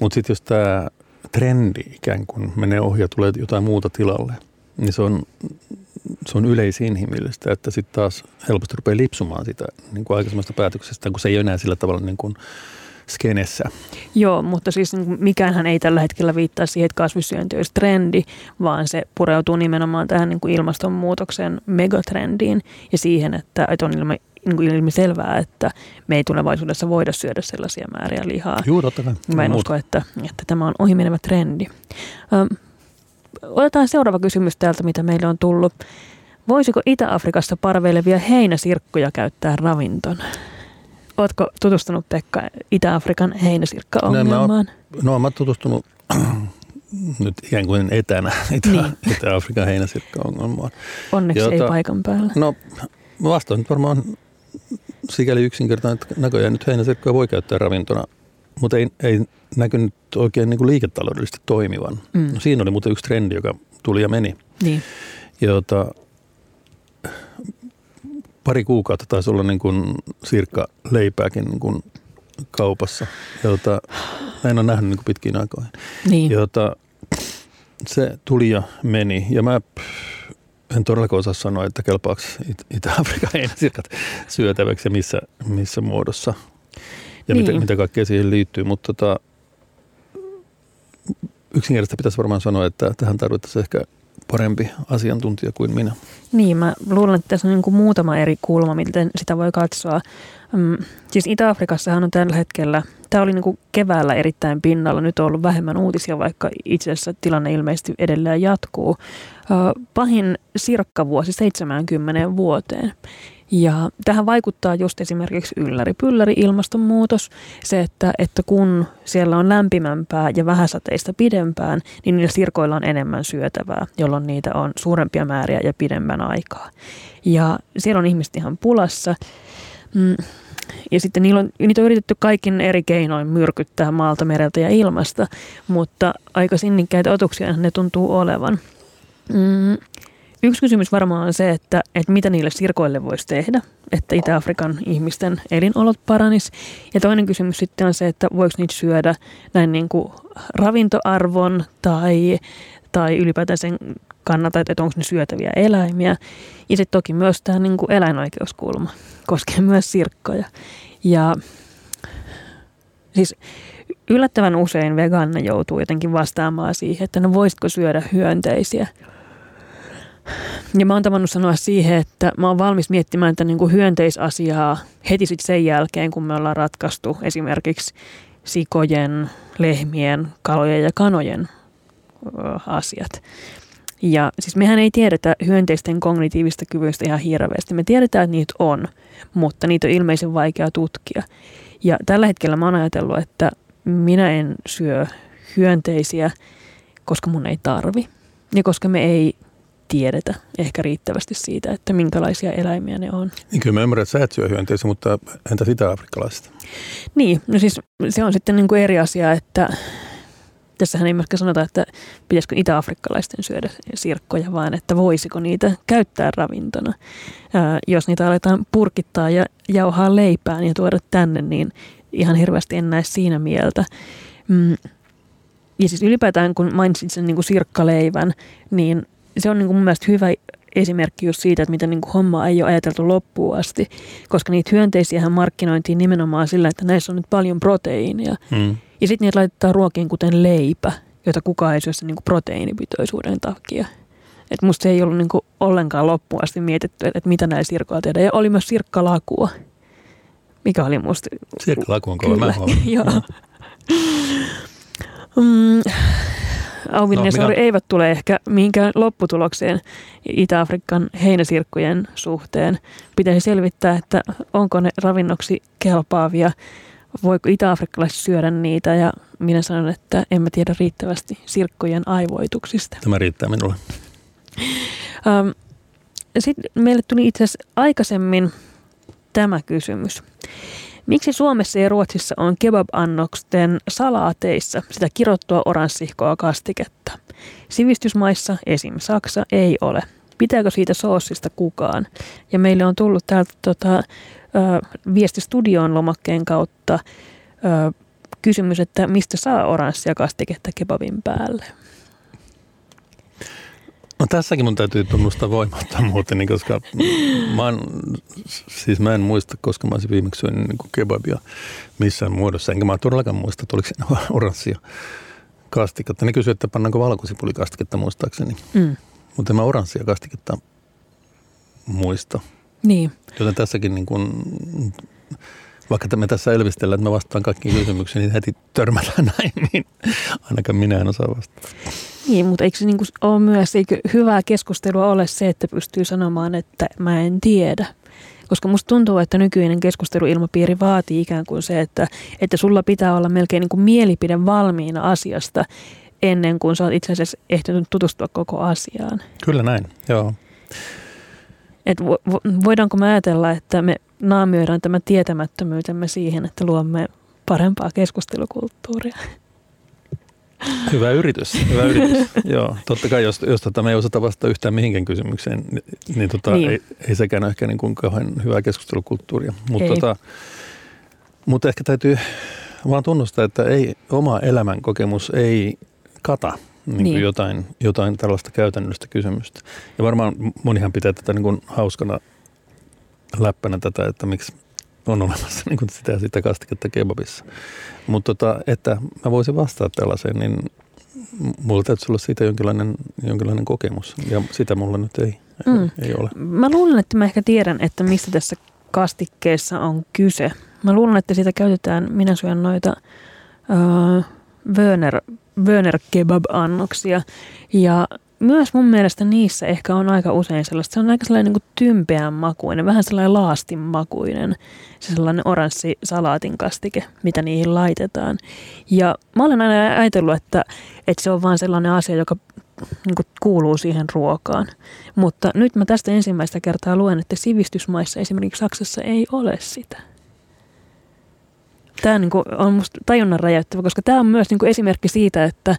Mutta sitten jos tämä trendi ikään kuin menee ohi ja tulee jotain muuta tilalle, niin se on, se on yleisinhimillistä, että sitten taas helposti rupeaa lipsumaan sitä niin kuin aikaisemmasta päätöksestä, kun se ei ole enää sillä tavalla niin kuin skenessä. Joo, mutta siis niin mikäänhän ei tällä hetkellä viittaa siihen, että kasvissyönti olisi trendi, vaan se pureutuu nimenomaan tähän niin kuin ilmastonmuutoksen megatrendiin ja siihen, että, että on ilme, niin kuin ilmiselvää, että me ei tulevaisuudessa voida syödä sellaisia määriä lihaa. Joo, totta kai. Mä en usko, että, että tämä on ohimenevä trendi. Ö, otetaan seuraava kysymys täältä, mitä meille on tullut. Voisiko Itä-Afrikassa parveilevia heinäsirkkuja käyttää ravintona? Oletko tutustunut Pekka Itä-Afrikan heinäsirkka-ongelmaan? No, mä oon tutustunut nyt ikään kuin etänä Itä- niin. Itä-Afrikan heinäsirkka-ongelmaan. Onneksi Jota, ei paikan päällä. No, vastaus nyt varmaan sikäli yksinkertainen, että näköjään nyt heinäsirkkoja voi käyttää ravintona, mutta ei, ei näkynyt oikein niin kuin liiketaloudellisesti toimivan. Mm. No, siinä oli muuten yksi trendi, joka tuli ja meni. Niin. Jota pari kuukautta taisi olla niin kuin sirkka leipääkin niin kuin kaupassa, jota en ole nähnyt niin kuin pitkiin aikoihin. Niin. Jota se tuli ja meni. Ja mä en todellakaan osaa sanoa, että kelpaako Itä-Afrikan heinäsirkat syötäväksi ja missä, missä muodossa ja niin. mitä, mitä kaikkea siihen liittyy. Mutta tota, yksinkertaisesti pitäisi varmaan sanoa, että tähän tarvittaisiin ehkä parempi asiantuntija kuin minä. Niin, mä luulen, että tässä on niin kuin muutama eri kulma, miten sitä voi katsoa. Mm, siis Itä-Afrikassahan on tällä hetkellä, tämä oli niin kuin keväällä erittäin pinnalla, nyt on ollut vähemmän uutisia, vaikka itse asiassa tilanne ilmeisesti edelleen jatkuu. Pahin sirkkavuosi 70 vuoteen. Ja tähän vaikuttaa just esimerkiksi ylläri-pylläri ilmastonmuutos. Se, että, että kun siellä on lämpimämpää ja vähäsateista pidempään, niin niillä sirkoilla on enemmän syötävää, jolloin niitä on suurempia määriä ja pidemmän aikaa. Ja siellä on ihmiset ihan pulassa. Mm. Ja sitten niillä on, niitä on yritetty kaikin eri keinoin myrkyttää maalta, mereltä ja ilmasta, mutta aika sinnikkäitä otuksia ne tuntuu olevan. Mm. Yksi kysymys varmaan on se, että, että mitä niille sirkoille voisi tehdä, että Itä-Afrikan ihmisten elinolot paranis. Ja toinen kysymys sitten on se, että voiko niitä syödä näin niin kuin ravintoarvon tai, tai ylipäätään sen kannalta, että onko ne syötäviä eläimiä. Ja sitten toki myös tämä niin kuin eläinoikeuskulma koskee myös sirkkoja. Ja siis yllättävän usein vegaanina joutuu jotenkin vastaamaan siihen, että no voisitko syödä hyönteisiä – Ja mä oon tavannut sanoa siihen, että mä oon valmis miettimään tätä niin kuin hyönteisasiaa heti sitten sen jälkeen, kun me ollaan ratkaistu esimerkiksi sikojen, lehmien, kalojen ja kanojen asiat. Ja siis mehän ei tiedetä hyönteisten kognitiivista kyvyistä ihan hirveästi. Me tiedetään, että niitä on, mutta niitä on ilmeisen vaikea tutkia. Ja tällä hetkellä mä oon ajatellut, että minä en syö hyönteisiä, koska mun ei tarvi. Ja koska me ei tiedetä ehkä riittävästi siitä, että minkälaisia eläimiä ne on. Niin kyllä mä ymmärrän, että sä et syö hyönteisiä, mutta entä sitä afrikkalaista? Niin, no siis se on sitten niin kuin eri asia, että tässähän ei myöskään sanota, että pitäisikö itä-afrikkalaisten syödä sirkkoja, vaan että voisiko niitä käyttää ravintona. Ää, jos niitä aletaan purkittaa ja jauhaa leipään ja tuoda tänne, niin ihan hirveästi en näe siinä mieltä. Mm. Ja siis ylipäätään, kun mainitsit sen niin kuin sirkkaleivän, niin se on niin kuin mun mielestä hyvä esimerkki just siitä, että miten niin kuin homma ei ole ajateltu loppuun asti, koska niitä hyönteisiä markkinointiin nimenomaan sillä, että näissä on nyt paljon proteiinia. Hmm. Ja sitten niitä laitetaan ruokiin kuten leipä, jota kukaan ei syö sen niin kuin proteiinipitoisuuden takia. Et musta se ei ollut niin kuin ollenkaan loppuun asti mietitty, että mitä näillä sirkoilla tehdään. Ja oli myös sirkkalakua, mikä oli musta... Sirkkalaku on kova, mä Joo. Mm, Auvin no, ja Sauri eivät tule ehkä mihinkään lopputulokseen Itä-Afrikan heinäsirkkujen suhteen. Pitäisi selvittää, että onko ne ravinnoksi kelpaavia, voiko itä-afrikkalaiset syödä niitä ja minä sanon, että emme tiedä riittävästi sirkkojen aivoituksista. Tämä riittää minulle. Um, Sitten meille tuli itse asiassa aikaisemmin tämä kysymys. Miksi Suomessa ja Ruotsissa on kebab-annoksten salaateissa sitä kirottua oranssihkoa kastiketta? Sivistysmaissa, esim. Saksa, ei ole. Pitääkö siitä soossista kukaan? Ja meille on tullut täältä tota, viesti studioon lomakkeen kautta ö, kysymys, että mistä saa oranssia kastiketta kebabin päälle? No tässäkin mun täytyy tunnustaa voimattomuuteni, niin koska mä, en, siis mä en muista, koska mä olisin viimeksi syönyt niin kebabia missään muodossa. Enkä mä todellakaan muista, että oliko se oranssia kastiketta. Ne kysyivät, että pannaanko valkosipulikastiketta muistaakseni. Mm. Mutta mä oranssia kastiketta muista. Niin. Joten tässäkin niin kuin, vaikka me tässä elvistellään, että mä vastaan kaikkiin kysymyksiin, niin heti törmätään näin, niin ainakaan minä en osaa vastata. Niin, mutta eikö se niin ole myös eikö hyvää keskustelua ole se, että pystyy sanomaan, että mä en tiedä? Koska musta tuntuu, että nykyinen keskusteluilmapiiri vaatii ikään kuin se, että, että sulla pitää olla melkein niin kuin mielipide valmiina asiasta ennen kuin sä oot itse asiassa ehtinyt tutustua koko asiaan. Kyllä näin, joo. Et voidaanko me ajatella, että me naamioidaan tämä tietämättömyytemme siihen, että luomme parempaa keskustelukulttuuria? Hyvä yritys, hyvä yritys. Joo, totta kai jos, jos tota, me ei osata vastata yhtään mihinkään kysymykseen, niin, niin, tota, niin. Ei, ei sekään ole ehkä niin kuin kauhean hyvää keskustelukulttuuria. Mutta tota, mut ehkä täytyy vaan tunnustaa, että ei, oma elämän kokemus ei kata niin niin. Jotain, jotain tällaista käytännöllistä kysymystä. Ja varmaan monihan pitää tätä niin kuin hauskana läppänä tätä, että miksi on olemassa niin kuin sitä, sitä kastiketta kebabissa. Mutta tota, että mä voisin vastata tällaiseen, niin mulla täytyy olla siitä jonkinlainen, jonkinlainen kokemus. Ja sitä mulla nyt ei, mm. ei ole. Mä luulen, että mä ehkä tiedän, että mistä tässä kastikkeessa on kyse. Mä luulen, että sitä käytetään, minä syön noita uh, Wöner, Wöner kebab-annoksia. Ja myös mun mielestä niissä ehkä on aika usein sellaista, se on aika sellainen niin kuin tympeän makuinen, vähän sellainen laastin makuinen, se sellainen oranssi salaatin kastike, mitä niihin laitetaan. Ja mä olen aina ajatellut, että, että se on vaan sellainen asia, joka niin kuin kuuluu siihen ruokaan. Mutta nyt mä tästä ensimmäistä kertaa luen, että sivistysmaissa, esimerkiksi Saksassa, ei ole sitä. Tämä niin kuin on musta tajunnan räjäyttävä, koska tämä on myös niin kuin esimerkki siitä, että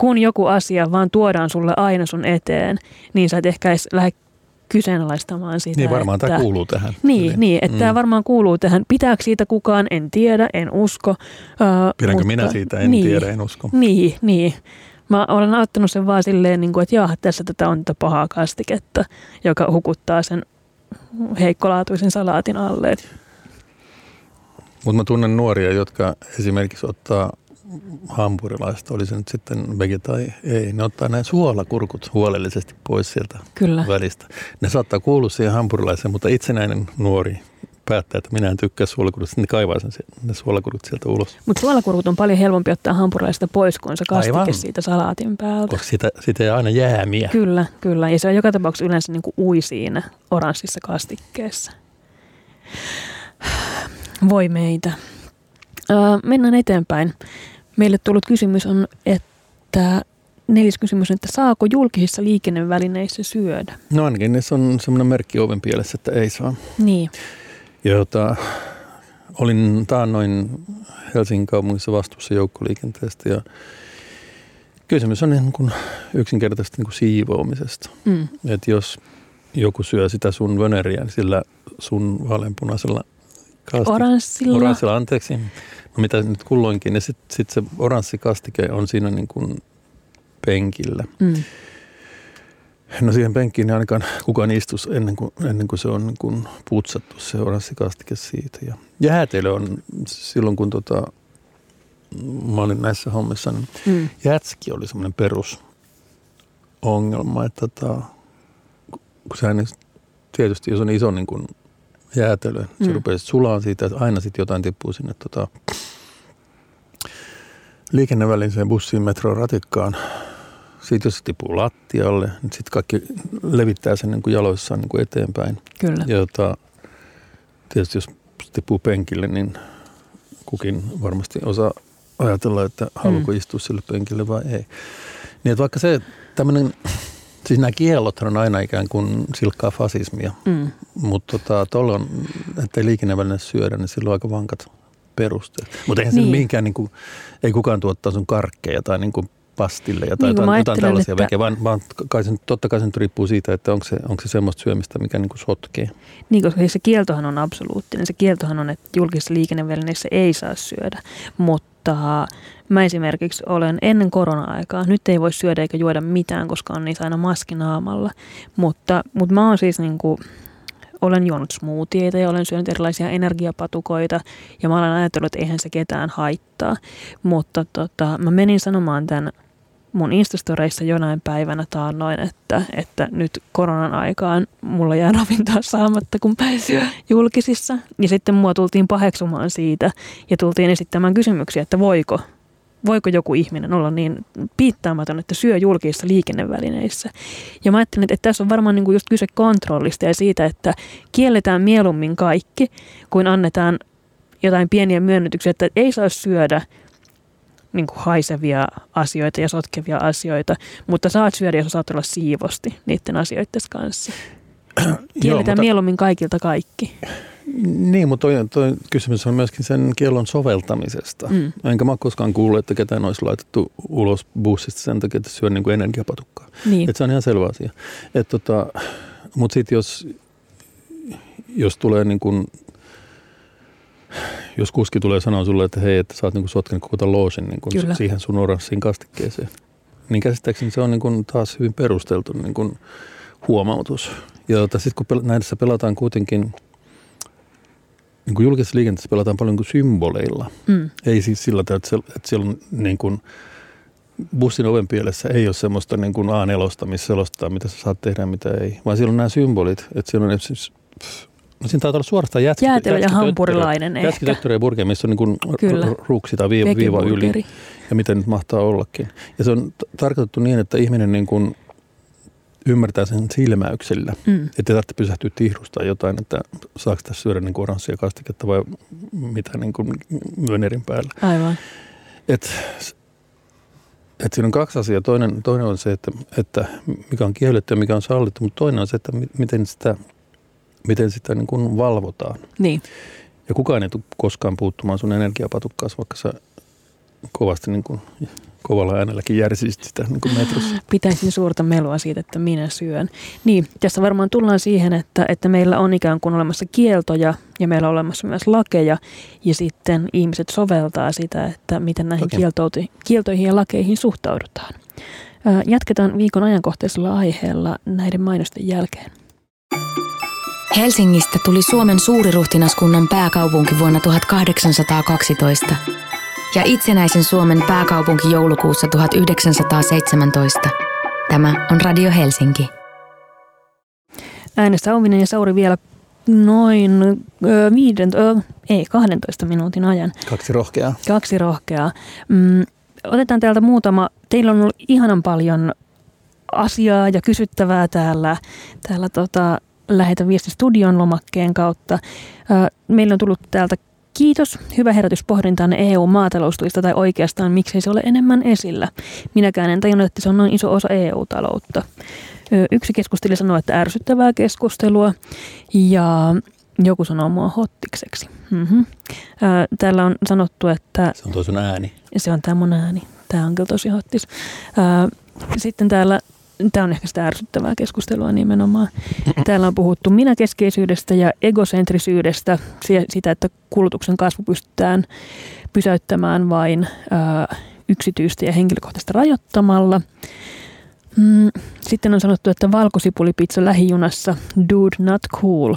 kun joku asia vaan tuodaan sulle aina sun eteen, niin sä et ehkä edes lähde kyseenalaistamaan sitä. Niin varmaan että, tämä kuuluu tähän. Niin, niin, niin että mm. tämä varmaan kuuluu tähän. Pitääkö siitä kukaan, en tiedä, en usko. Uh, Pidänkö mutta, minä siitä, en niin, tiedä, en usko. Niin, niin. Mä olen ottanut sen vaan silleen, niin kuin, että jaa, tässä tätä on tätä pahaa kastiketta, joka hukuttaa sen heikkolaatuisen salaatin alle. Mutta mä tunnen nuoria, jotka esimerkiksi ottaa hampurilaista, oli se nyt sitten vege tai ei, ne ottaa nämä suolakurkut huolellisesti pois sieltä Kyllä. välistä. Ne saattaa kuulua siihen hampurilaiseen, mutta itsenäinen nuori päättää, että minä en tykkää suolakurkusta, niin kaivaa sen, ne suolakurkut sieltä ulos. Mutta suolakurkut on paljon helpompi ottaa hampurilaista pois kuin se kastike Aivan. siitä salaatin päältä. Koska siitä, siitä ei aina jäämiä. Kyllä, kyllä. Ja se on joka tapauksessa yleensä niin kuin ui siinä oranssissa kastikkeessa. Voi meitä. Öö, mennään eteenpäin. Meille tullut kysymys on, että neljäs kysymys, että saako julkisissa liikennevälineissä syödä? No ainakin niissä on semmoinen merkki oven pielessä, että ei saa. Niin. Jota, olin taannoin Helsingin kaupungissa vastuussa joukkoliikenteestä ja kysymys on niin kuin yksinkertaisesti niin kuin siivoamisesta. Mm. Että jos joku syö sitä sun vöneriä, niin sillä sun vaaleanpunaisella kastike, oranssilla. oranssilla, anteeksi, no mitä nyt kulloinkin, niin sitten sit se oranssi kastike on siinä niin kuin penkillä. Mm. No siihen penkkiin ei ainakaan kukaan istus ennen kuin, ennen kuin se on niin kuin putsattu se oranssikastike siitä. Ja jäätelö on silloin, kun tota, mä olin näissä hommissa, niin mm. jätski oli semmoinen perusongelma, että tota, kun sehän tietysti, jos on iso niin kuin jäätelö, mm. se rupeaa sulaan siitä, että aina sitten jotain tippuu sinne tota, liikenneväliseen bussiin, metroon, ratikkaan – siitä jos se tippuu lattialle, niin sitten kaikki levittää sen niin kuin jaloissaan niin kuin eteenpäin. Kyllä. Ja jota, tietysti jos tippuu penkille, niin kukin varmasti osaa ajatella, että haluaako mm. istua sille penkille vai ei. Niin että vaikka se tämmöinen, siis nämä kiellot on aina ikään kuin silkkaa fasismia, mm. mutta tota, on, ettei liikenneväline syödä, niin silloin on aika vankat perusteet. Mutta eihän niin. se mihinkään, niin kuin, ei kukaan tuottaa sun karkkeja tai niin kuin pastille ja niin jotain, jotain tällaisia että... väkeä, vaan, vaan kai sen, totta kai se nyt riippuu siitä, että onko se, onko se semmoista syömistä, mikä niin kuin sotkee. Niin, koska se kieltohan on absoluuttinen. Se kieltohan on, että julkisissa liikennevälineissä ei saa syödä, mutta mä esimerkiksi olen ennen korona-aikaa, nyt ei voi syödä eikä juoda mitään, koska on niissä aina maskinaamalla, mutta, mutta mä oon siis niin kuin, olen juonut smoothieita ja olen syönyt erilaisia energiapatukoita ja mä olen ajatellut, että eihän se ketään haittaa. Mutta tota, mä menin sanomaan tämän mun Instastoreissa jonain päivänä taannoin, että, että nyt koronan aikaan mulla jää ravintoa saamatta, kun pääsyy julkisissa. Ja sitten mua tultiin paheksumaan siitä ja tultiin esittämään kysymyksiä, että voiko, voiko joku ihminen olla niin piittaamaton, että syö julkisissa liikennevälineissä. Ja mä ajattelin, että tässä on varmaan niin kuin just kyse kontrollista ja siitä, että kielletään mieluummin kaikki, kuin annetaan jotain pieniä myönnytyksiä, että ei saa syödä niin kuin haisevia asioita ja sotkevia asioita, mutta saat syödä, jos saat olla siivosti niiden asioiden kanssa. Kielletään mutta, mieluummin kaikilta kaikki. Niin, mutta toi, toi kysymys on myöskin sen kielon soveltamisesta. Mm. Enkä mä koskaan kuullut, että ketään olisi laitettu ulos bussista sen takia, että syö niin kuin energiapatukkaa. Niin. Et se on ihan selvä asia. tota, mutta sitten jos, jos tulee niin kuin jos kuski tulee sanoa sulle, että hei, että sä oot niin sotkenut koko tämän loosin niin siihen sun oranssiin kastikkeeseen, niin käsittääkseni se on niin kuin taas hyvin perusteltu niin kuin huomautus. Ja tota, sitten kun pel- näissä pelataan kuitenkin, niin kuin julkisessa liikenteessä pelataan paljon kuin symboleilla. Mm. Ei siis sillä tavalla, että, että siellä on niin kuin, bussin oven pielessä ei ole semmoista niin kuin A4, missä selostaa, mitä sä saat tehdä ja mitä ei. Vaan siellä on nämä symbolit, että siellä on esimerkiksi No siinä taitaa olla suorastaan jätski, Jäätelö ja hampurilainen ehkä. Jätskitötterö ja burger, missä on niin ruuksi tai viiva, viiva yli. Ja miten nyt mahtaa ollakin. Ja se on tarkoitettu niin, että ihminen niin kuin ymmärtää sen silmäyksellä. Mm. Että tarvitse pysähtyä tihrustaa jotain, että saako tässä syödä niin oranssia kastiketta vai mitä niin kuin myönerin päällä. Aivan. Et, et siinä on kaksi asiaa. Toinen, toinen on se, että, että mikä on kielletty ja mikä on sallittu, mutta toinen on se, että miten sitä – miten sitä niin kuin valvotaan. Niin. Ja kukaan ei tule koskaan puuttumaan sun energiapatukkaasi, vaikka sä kovasti niin kuin, kovalla äänelläkin järsisit sitä niin kuin metrossa. Pitäisin suurta melua siitä, että minä syön. Niin, tässä varmaan tullaan siihen, että, että meillä on ikään kuin olemassa kieltoja ja meillä on olemassa myös lakeja ja sitten ihmiset soveltaa sitä, että miten näihin kieltoihin ja lakeihin suhtaudutaan. Jatketaan viikon ajankohtaisella aiheella näiden mainosten jälkeen. Helsingistä tuli Suomen suuriruhtinaskunnan pääkaupunki vuonna 1812. ja itsenäisen Suomen pääkaupunki joulukuussa 1917. Tämä on Radio Helsinki. Äänessä Ouvinen ja Sauri vielä noin ö, viiden, ö, ei 12 minuutin ajan. Kaksi rohkeaa. Kaksi rohkeaa. Mm, otetaan täältä muutama. Teillä on ollut ihanan paljon asiaa ja kysyttävää täällä, täällä tota, Lähetä viesti studion lomakkeen kautta. Meillä on tullut täältä Kiitos. Hyvä herätys pohdintaan EU-maataloustuista tai oikeastaan miksei se ole enemmän esillä. Minäkään en tajunnut, että se on noin iso osa EU-taloutta. Yksi keskustelija sanoi, että ärsyttävää keskustelua ja joku sanoo mua hottikseksi. Mm-hmm. Täällä on sanottu, että... Se on tosi ääni. Se on tämä mun ääni. Tämä on kyllä tosi hottis. Sitten täällä Tämä on ehkä sitä ärsyttävää keskustelua nimenomaan. Täällä on puhuttu minäkeskeisyydestä ja egocentrisyydestä, sitä, että kulutuksen kasvu pystytään pysäyttämään vain ää, yksityistä ja henkilökohtaista rajoittamalla. Mm, sitten on sanottu, että valkosipulipizza lähijunassa, dude not cool.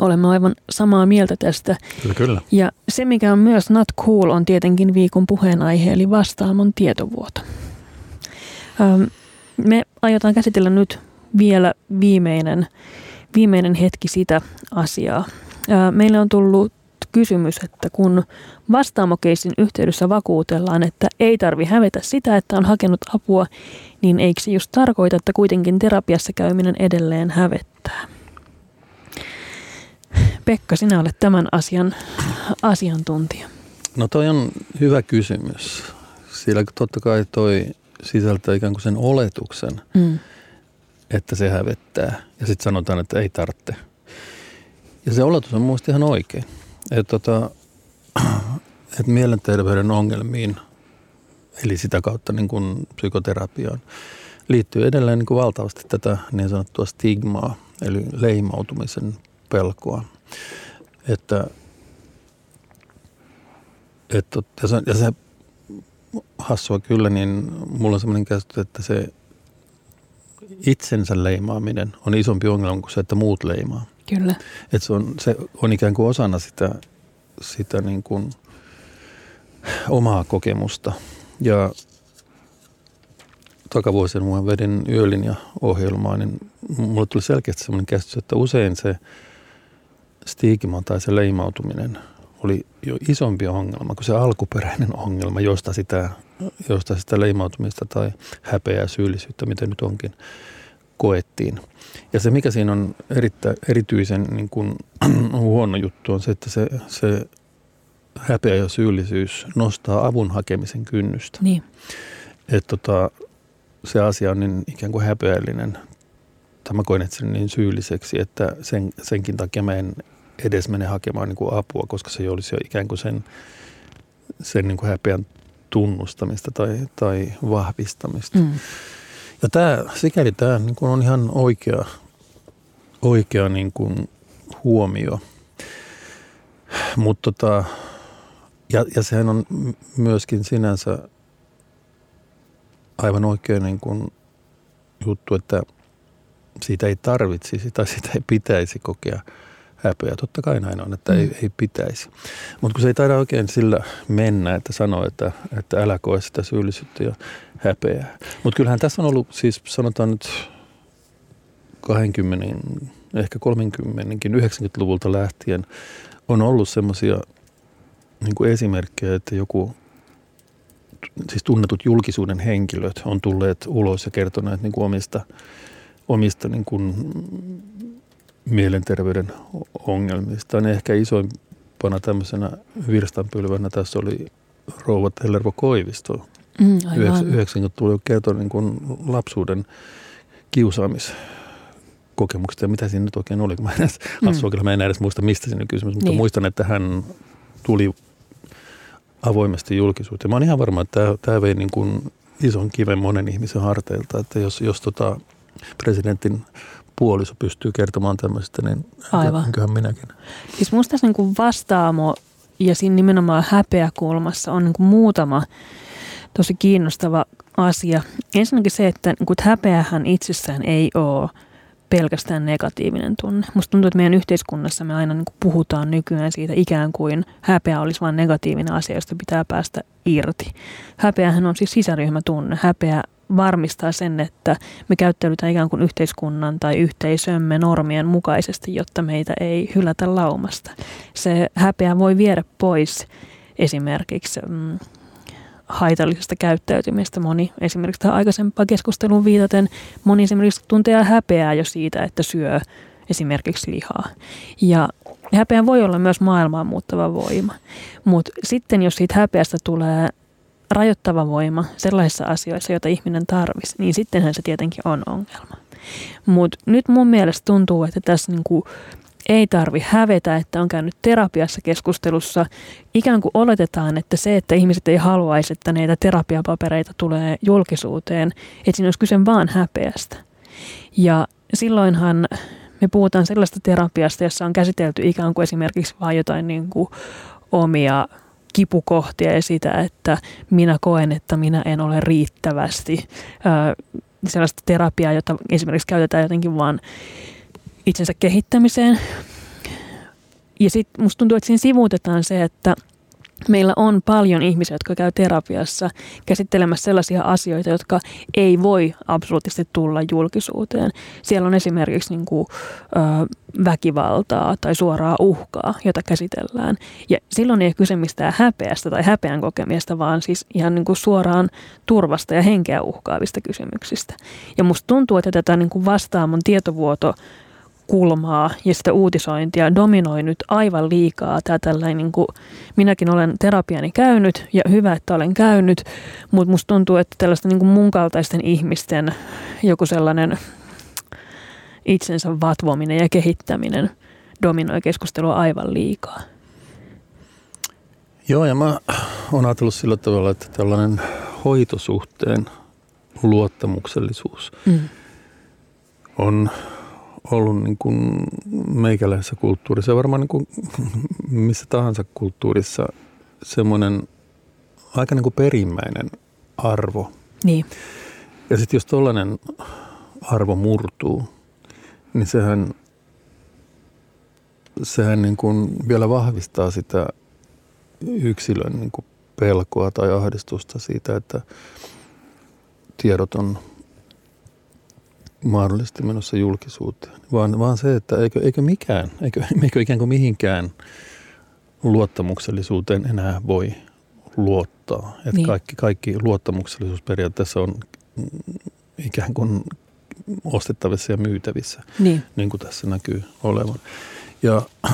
Olemme aivan samaa mieltä tästä. Kyllä, kyllä. Ja se, mikä on myös not cool, on tietenkin viikon puheenaihe, eli vastaamon tietovuoto. Me aiotaan käsitellä nyt vielä viimeinen, viimeinen hetki sitä asiaa. Meille on tullut kysymys, että kun vastaamokeisin yhteydessä vakuutellaan, että ei tarvi hävetä sitä, että on hakenut apua, niin eikö se just tarkoita, että kuitenkin terapiassa käyminen edelleen hävettää? Pekka, sinä olet tämän asian asiantuntija. No toi on hyvä kysymys. Sillä totta kai toi sisältää ikään kuin sen oletuksen, mm. että se hävettää. Ja sitten sanotaan, että ei tarvitse. Ja se oletus on muista ihan oikein. Että tota, et mielenterveyden ongelmiin, eli sitä kautta niin kuin psykoterapiaan, liittyy edelleen niin kuin valtavasti tätä niin sanottua stigmaa, eli leimautumisen pelkoa. Että, että ja, se, ja se hassua kyllä, niin mulla on sellainen käsitys, että se itsensä leimaaminen on isompi ongelma kuin se, että muut leimaa. Kyllä. Että se on, se on ikään kuin osana sitä, sitä niin kuin omaa kokemusta. Ja takavuosien muun vedin yölinja-ohjelmaa, niin mulle tuli selkeästi sellainen käsitys, että usein se stigma tai se leimautuminen – oli jo isompi ongelma kuin se alkuperäinen ongelma, josta sitä, josta sitä leimautumista tai häpeää, syyllisyyttä, mitä nyt onkin, koettiin. Ja se, mikä siinä on erittä, erityisen niin kuin, huono juttu, on se, että se, se häpeä ja syyllisyys nostaa avun hakemisen kynnystä. Niin. Että tota, se asia on niin ikään kuin häpeällinen, tai mä koen että niin syylliseksi, että sen, senkin takia mä en edes mene hakemaan niin kuin apua, koska se olisi jo ikään kuin sen, sen niin kuin häpeän tunnustamista tai, tai vahvistamista. Mm. Ja tämä, sikäli tämä niin kuin on ihan oikea, oikea niin kuin huomio. Mutta tota, ja, ja sehän on myöskin sinänsä aivan oikein niin kuin juttu, että siitä ei tarvitsisi tai sitä ei pitäisi kokea – häpeä. Totta kai näin on, että mm. ei, ei pitäisi. Mutta kun se ei taida oikein sillä mennä, että sanoo, että, että älä koe sitä syyllisyyttä ja häpeää. Mutta kyllähän tässä on ollut, siis sanotaan nyt 20, ehkä 30, 90-luvulta lähtien on ollut semmoisia niin esimerkkejä, että joku siis tunnetut julkisuuden henkilöt on tulleet ulos ja kertoneet niin kuin omista, omista niin kuin mielenterveyden ongelmista. Niin ehkä isoimpana tämmöisenä virstanpylvänä tässä oli rouva Tellervo Koivisto. Mm, 90-luvulla kertoi niin kuin lapsuuden kiusaamiskokemuksista ja mitä siinä nyt oikein oli. Mä en edes, mm. mä en edes muista, mistä siinä kysymys, mutta niin. muistan, että hän tuli avoimesti julkisuuteen. Mä oon ihan varma, että tämä, tämä vei niin kuin ison kiven monen ihmisen harteilta, että jos, jos tota presidentin puoliso pystyy kertomaan tämmöistä, niin Aivan. enköhän minäkin. Siis musta tässä niin vastaamo ja siinä nimenomaan häpeäkulmassa on niin kuin muutama tosi kiinnostava asia. Ensinnäkin se, että, niin kuin, että häpeähän itsessään ei ole pelkästään negatiivinen tunne. Musta tuntuu, että meidän yhteiskunnassa me aina niin kuin puhutaan nykyään siitä ikään kuin häpeä olisi vain negatiivinen asia, josta pitää päästä irti. Häpeähän on siis sisäryhmätunne. Häpeä varmistaa sen, että me käyttäydytään ikään kuin yhteiskunnan tai yhteisömme normien mukaisesti, jotta meitä ei hylätä laumasta. Se häpeä voi viedä pois esimerkiksi mm, haitallisesta käyttäytymistä. Moni esimerkiksi tähän aikaisempaan keskusteluun viitaten, moni esimerkiksi tuntee häpeää jo siitä, että syö esimerkiksi lihaa. Ja häpeä voi olla myös maailmaan muuttava voima. Mutta sitten jos siitä häpeästä tulee rajoittava voima sellaisissa asioissa, joita ihminen tarvisi, niin sittenhän se tietenkin on ongelma. Mutta nyt mun mielestä tuntuu, että tässä niinku ei tarvi hävetä, että on käynyt terapiassa keskustelussa. Ikään kuin oletetaan, että se, että ihmiset ei haluaisi, että näitä terapiapapereita tulee julkisuuteen, että siinä olisi kyse vaan häpeästä. Ja silloinhan me puhutaan sellaista terapiasta, jossa on käsitelty ikään kuin esimerkiksi vain jotain niin kuin omia kipukohtia ja sitä, että minä koen, että minä en ole riittävästi. sellaista terapiaa, jota esimerkiksi käytetään jotenkin vaan itsensä kehittämiseen. Ja sitten musta tuntuu, että siinä sivuutetaan se, että meillä on paljon ihmisiä, jotka käy terapiassa käsittelemässä sellaisia asioita, jotka ei voi absoluuttisesti tulla julkisuuteen. Siellä on esimerkiksi niin kuin, ö, väkivaltaa tai suoraa uhkaa, jota käsitellään. Ja silloin ei ole kyse mistään häpeästä tai häpeän kokemista, vaan siis ihan niin kuin suoraan turvasta ja henkeä uhkaavista kysymyksistä. Ja musta tuntuu, että tätä niin kuin vastaamon tietovuoto kulmaa ja sitä uutisointia dominoi nyt aivan liikaa. Tämä tällainen, niin kuin, minäkin olen terapiani käynyt ja hyvä, että olen käynyt, mutta musta tuntuu, että tällaista niin kuin mun kaltaisten ihmisten joku sellainen itsensä vatvominen ja kehittäminen dominoi keskustelua aivan liikaa. Joo, ja mä oon ajatellut sillä tavalla, että tällainen hoitosuhteen luottamuksellisuus mm. on ollut niin kuin meikäläisessä kulttuurissa ja varmaan niin kuin missä tahansa kulttuurissa semmoinen aika niin kuin perimmäinen arvo. Niin. Ja sitten jos tällainen arvo murtuu, niin sehän, sehän niin kuin vielä vahvistaa sitä yksilön niin kuin pelkoa tai ahdistusta siitä, että tiedot on mahdollisesti menossa julkisuuteen, vaan, vaan se, että eikö, eikö mikään, eikö, eikö ikään kuin mihinkään luottamuksellisuuteen enää voi luottaa. Että niin. kaikki, kaikki luottamuksellisuus periaatteessa on ikään kuin ostettavissa ja myytävissä, niin, niin kuin tässä näkyy olevan. Ja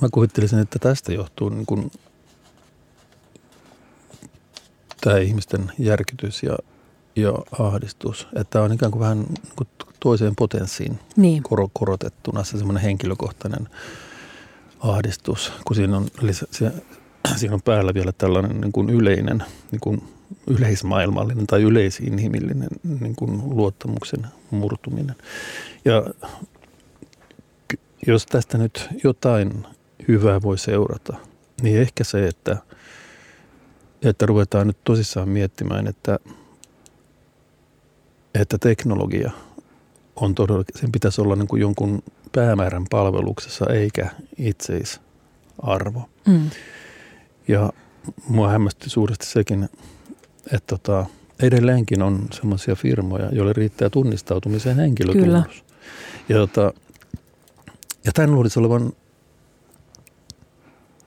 mä kuvittelisin, että tästä johtuu niin kuin tämä ihmisten järkytys ja ja ahdistus. Että on ikään kuin vähän niin kuin toiseen potenssiin niin. korotettuna se semmoinen henkilökohtainen ahdistus, kun siinä on, se, siinä on päällä vielä tällainen niin kuin yleinen, niin kuin yleismaailmallinen tai yleisinhimillinen niin kuin luottamuksen murtuminen. Ja jos tästä nyt jotain hyvää voi seurata, niin ehkä se, että, että ruvetaan nyt tosissaan miettimään, että – että teknologia on todella, sen pitäisi olla niin kuin jonkun päämäärän palveluksessa eikä itseisarvo. Mm. Ja mua hämmästi suuresti sekin, että tota, edelleenkin on sellaisia firmoja, joille riittää tunnistautumiseen henkilötunnus. Ja, tota, ja tämän luulisi olevan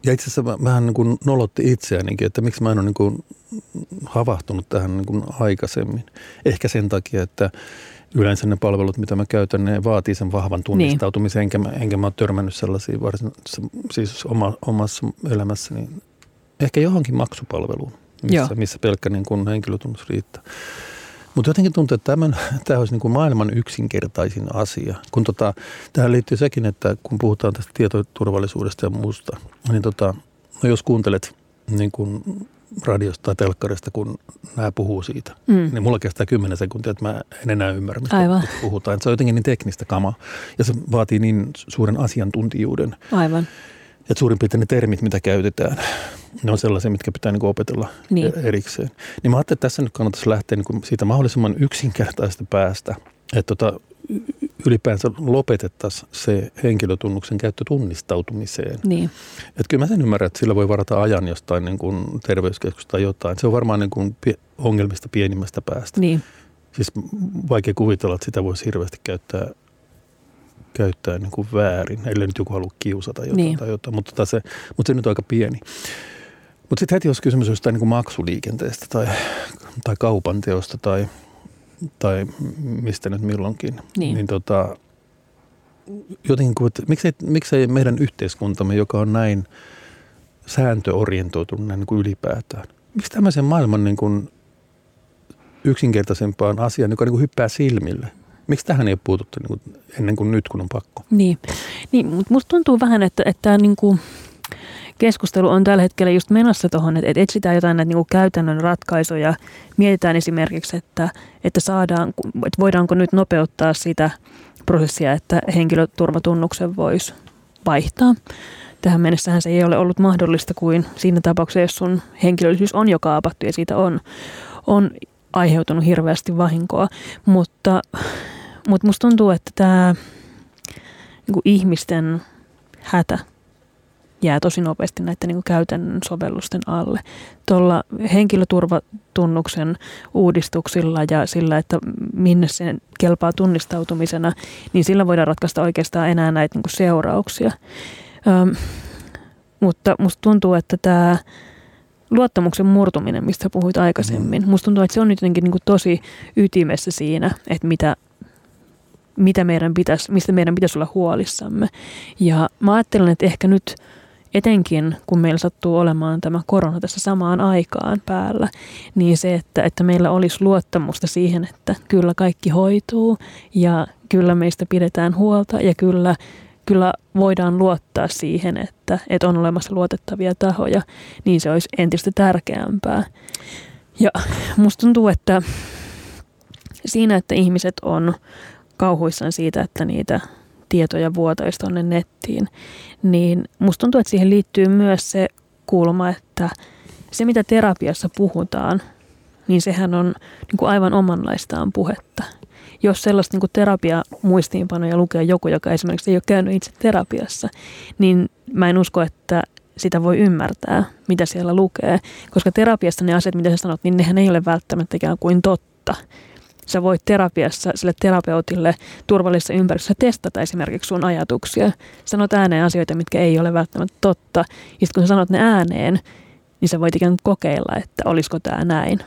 ja itse asiassa vähän niin kuin nolotti itseänikin, että miksi mä en ole niin kuin havahtunut tähän niin kuin aikaisemmin. Ehkä sen takia, että yleensä ne palvelut, mitä mä käytän, ne vaatii sen vahvan tunnistautumisen, niin. enkä, mä, enkä mä ole törmännyt sellaisia varsin, siis oma, omassa elämässäni, ehkä johonkin maksupalveluun, missä, missä pelkkä niin kuin henkilötunnus riittää. Mutta jotenkin tuntuu, että tämän, tämä olisi niin kuin maailman yksinkertaisin asia. Kun tota, tähän liittyy sekin, että kun puhutaan tästä tietoturvallisuudesta ja muusta, niin tota, no jos kuuntelet niin kuin radiosta tai telkkarista, kun nämä puhuu siitä, mm. niin mulla kestää kymmenen sekuntia, että mä en enää ymmärrä, mistä Aivan. puhutaan. Se on jotenkin niin teknistä kamaa ja se vaatii niin suuren asiantuntijuuden. Aivan. Että suurin piirtein ne termit, mitä käytetään, ne on sellaisia, mitkä pitää niin opetella niin. erikseen. Niin mä ajattelin, että tässä nyt kannattaisi lähteä niin siitä mahdollisimman yksinkertaisesta päästä että tota, ylipäänsä lopetettaisiin se henkilötunnuksen käyttö tunnistautumiseen. Niin. Että kyllä mä sen ymmärrän, että sillä voi varata ajan jostain niin kuin terveyskeskusta tai jotain. Se on varmaan niin kuin ongelmista pienimmästä päästä. Niin. Siis vaikea kuvitella, että sitä voisi hirveästi käyttää, käyttää niin kuin väärin, ellei nyt joku halua kiusata jotain niin. tai jotain, mutta, tota se, mutta se nyt on aika pieni. Mutta sitten heti jos kysymys jostain niin kuin maksuliikenteestä tai, tai kaupanteosta tai, tai mistä nyt milloinkin, niin, niin tota, jotenkin, että miksei, miksei meidän yhteiskuntamme, joka on näin sääntöorientoitunut näin niin kuin ylipäätään, miksi tämmöisen maailman niin kuin yksinkertaisempaan asiaan, joka niin kuin hyppää silmille? Miksi tähän ei ole puututtu niin kuin ennen kuin nyt, kun on pakko? Niin, niin mutta musta tuntuu vähän, että, että niin kuin keskustelu on tällä hetkellä just menossa tuohon, että etsitään jotain näitä niin kuin käytännön ratkaisuja. Mietitään esimerkiksi, että, että, saadaan, että voidaanko nyt nopeuttaa sitä prosessia, että henkilöturvatunnuksen voisi vaihtaa. Tähän mennessähän se ei ole ollut mahdollista kuin siinä tapauksessa, jos sun henkilöllisyys on jo kaapattu ja siitä on, on aiheutunut hirveästi vahinkoa. Mutta, mutta musta tuntuu, että tämä niin ihmisten hätä jää tosi nopeasti näiden niin käytännön sovellusten alle. Tuolla henkilöturvatunnuksen uudistuksilla ja sillä, että minne se kelpaa tunnistautumisena, niin sillä voidaan ratkaista oikeastaan enää näitä niin seurauksia. Öm, mutta musta tuntuu, että tämä luottamuksen murtuminen, mistä puhuit aikaisemmin, mm. musta tuntuu, että se on nyt jotenkin niin tosi ytimessä siinä, että mitä mitä meidän pitäisi, mistä meidän pitäisi olla huolissamme. Ja mä ajattelen, että ehkä nyt etenkin kun meillä sattuu olemaan tämä korona tässä samaan aikaan päällä, niin se, että, että meillä olisi luottamusta siihen, että kyllä kaikki hoituu ja kyllä meistä pidetään huolta ja kyllä, kyllä voidaan luottaa siihen, että, että on olemassa luotettavia tahoja, niin se olisi entistä tärkeämpää. Ja musta tuntuu, että siinä, että ihmiset on kauhuissaan siitä, että niitä tietoja vuotaisi tuonne nettiin, niin musta tuntuu, että siihen liittyy myös se kulma, että se mitä terapiassa puhutaan, niin sehän on niin kuin aivan omanlaistaan puhetta. Jos sellaista niin kuin terapia-muistiinpanoja lukee joku, joka esimerkiksi ei ole käynyt itse terapiassa, niin mä en usko, että sitä voi ymmärtää, mitä siellä lukee. Koska terapiassa ne asiat, mitä sä sanot, niin nehän ei ole välttämättä ikään kuin totta sä voit terapiassa sille terapeutille turvallisessa ympäristössä testata esimerkiksi sun ajatuksia. Sanot ääneen asioita, mitkä ei ole välttämättä totta. Ja sitten kun sä sanot ne ääneen, niin sä voit ikään kuin kokeilla, että olisiko tämä näin.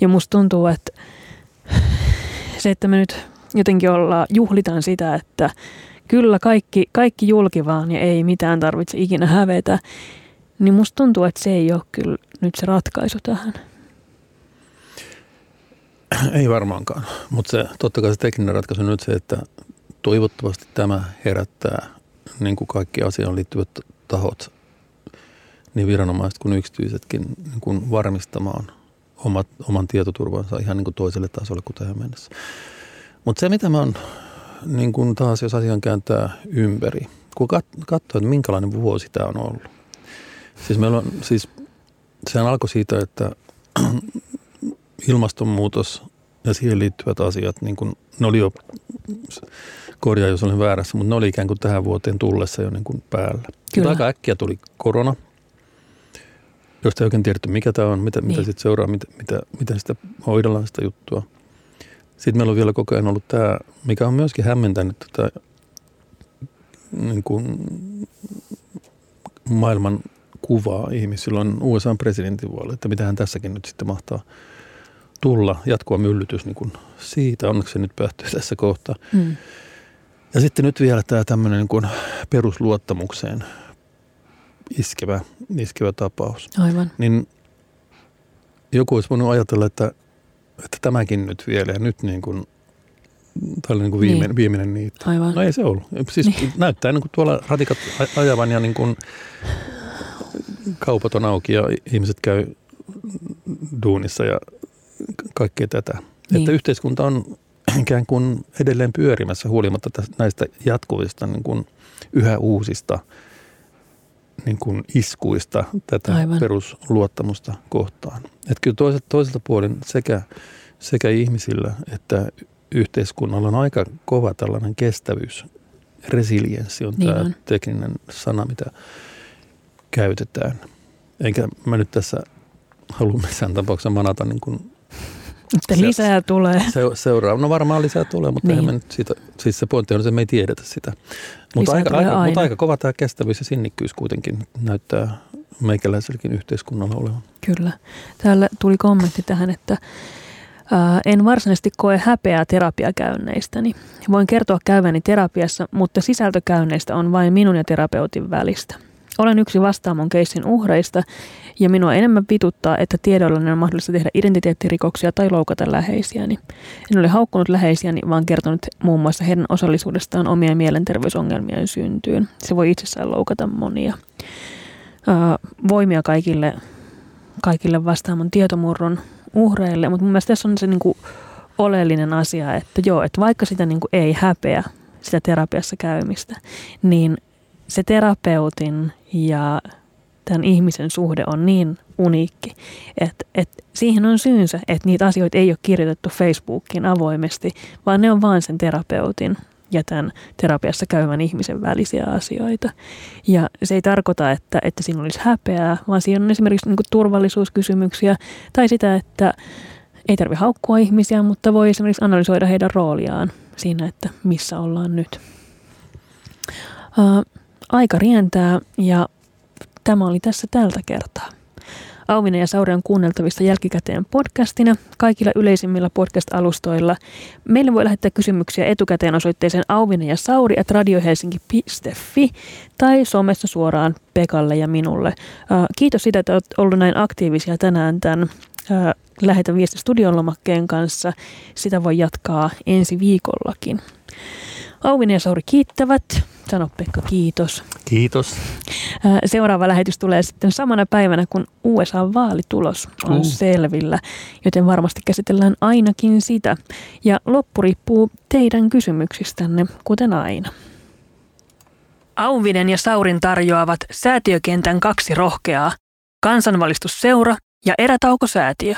Ja musta tuntuu, että se, että me nyt jotenkin olla, juhlitaan sitä, että kyllä kaikki, kaikki julki vaan ja ei mitään tarvitse ikinä hävetä, niin musta tuntuu, että se ei ole kyllä nyt se ratkaisu tähän. Ei varmaankaan, mutta se, totta kai se tekninen ratkaisu on nyt se, että toivottavasti tämä herättää niin kuin kaikki asiaan liittyvät tahot, niin viranomaiset kuin yksityisetkin niin kuin varmistamaan omat, oman tietoturvansa ihan niin kuin toiselle tasolle kuin tähän mennessä. Mutta se, mitä mä oon niin kuin taas, jos asian kääntää ympäri, kun kat- katsoo, että minkälainen vuosi tämä on ollut. Siis meillä on, siis sehän alkoi siitä, että ilmastonmuutos ja siihen liittyvät asiat, niin kuin, ne oli jo, korjaa jos olen väärässä, mutta ne oli ikään kuin tähän vuoteen tullessa jo niin kuin päällä. Kyllä. Aika äkkiä tuli korona, josta ei oikein tiedetty, mikä tämä on, mitä, niin. mitä sitten seuraa, mitä, mitä, miten sitä hoidellaan sitä juttua. Sitten meillä on vielä koko ajan ollut tämä, mikä on myöskin hämmentänyt tätä niin kuin maailman kuvaa ihmisillä on USA presidentinvuolle, että mitähän tässäkin nyt sitten mahtaa – tulla jatkuva myllytys niin kuin siitä. Onneksi se nyt päättyy tässä kohtaa. Mm. Ja sitten nyt vielä tämä tämmöinen niin kuin perusluottamukseen iskevä, iskevä tapaus. Aivan. Niin joku olisi voinut ajatella, että, että tämäkin nyt vielä ja nyt niin kuin, tämä oli niin kuin viimeinen, niin. viimeinen niitä. Aivan. No ei se ollut. Siis niin. näyttää niin kuin tuolla ratikat ajavan ja niin kuin kaupat on auki ja ihmiset käy duunissa ja kaikkea tätä. Niin. Että yhteiskunta on ikään kuin edelleen pyörimässä huolimatta näistä jatkuvista niin kuin yhä uusista niin kuin iskuista tätä Aivan. perusluottamusta kohtaan. Että kyllä toiselta, toiselta puolen sekä, sekä ihmisillä että yhteiskunnalla on aika kova tällainen kestävyys. Resilienssi on Niin tämä on. tekninen sana, mitä käytetään. Enkä mä nyt tässä halua missään tapauksessa manata niin kuin Että Se- lisää tulee. se, seuraa. No varmaan lisää tulee, mutta Niin. niin. me nyt siitä, siis se pointti on, että me ei tiedetä sitä. Mutta aika, aika, aina. mutta aika kova tämä kestävyys ja sinnikkyys kuitenkin näyttää meikäläiselläkin yhteiskunnalla olevan. Kyllä. Täällä tuli kommentti tähän, että en varsinaisesti koe häpeää terapiakäynneistäni. Voin kertoa käyväni terapiassa, mutta sisältökäynneistä on vain minun ja terapeutin välistä. Olen yksi vastaamon keissin uhreista ja minua enemmän vituttaa, että tiedollani on mahdollista tehdä identiteettirikoksia tai loukata läheisiäni. En ole haukkunut läheisiäni, vaan kertonut muun muassa heidän osallisuudestaan omien mielenterveysongelmien syntyyn. Se voi itsessään loukata monia. Voimia kaikille kaikille vastaamon tietomurron uhreille, mutta mun mielestä tässä on se niin kuin oleellinen asia, että joo, että vaikka sitä niin ei häpeä, sitä terapiassa käymistä, niin se terapeutin ja tämän ihmisen suhde on niin uniikki, että, että siihen on syynsä, että niitä asioita ei ole kirjoitettu Facebookiin avoimesti, vaan ne on vain sen terapeutin ja tämän terapiassa käyvän ihmisen välisiä asioita. Ja se ei tarkoita, että, että siinä olisi häpeää, vaan siinä on esimerkiksi niin turvallisuuskysymyksiä tai sitä, että ei tarvitse haukkua ihmisiä, mutta voi esimerkiksi analysoida heidän rooliaan siinä, että missä ollaan nyt. Ää, aika rientää ja tämä oli tässä tältä kertaa. Auvinen ja Sauri on kuunneltavissa jälkikäteen podcastina kaikilla yleisimmillä podcast-alustoilla. Meille voi lähettää kysymyksiä etukäteen osoitteeseen auvinen ja sauri at radiohelsinki.fi tai somessa suoraan Pekalle ja minulle. Kiitos siitä, että olet ollut näin aktiivisia tänään tämän äh, Lähetä viesti studion lomakkeen kanssa. Sitä voi jatkaa ensi viikollakin. Auvinen ja Sauri kiittävät. Sano Pekka kiitos. Kiitos. Seuraava lähetys tulee sitten samana päivänä, kun USA-vaalitulos on Uh. selvillä, joten varmasti käsitellään ainakin sitä. Ja loppu riippuu teidän kysymyksistänne, kuten aina. Auvinen ja Saurin tarjoavat säätiökentän kaksi rohkeaa, kansanvalistusseura ja erätaukosäätiö.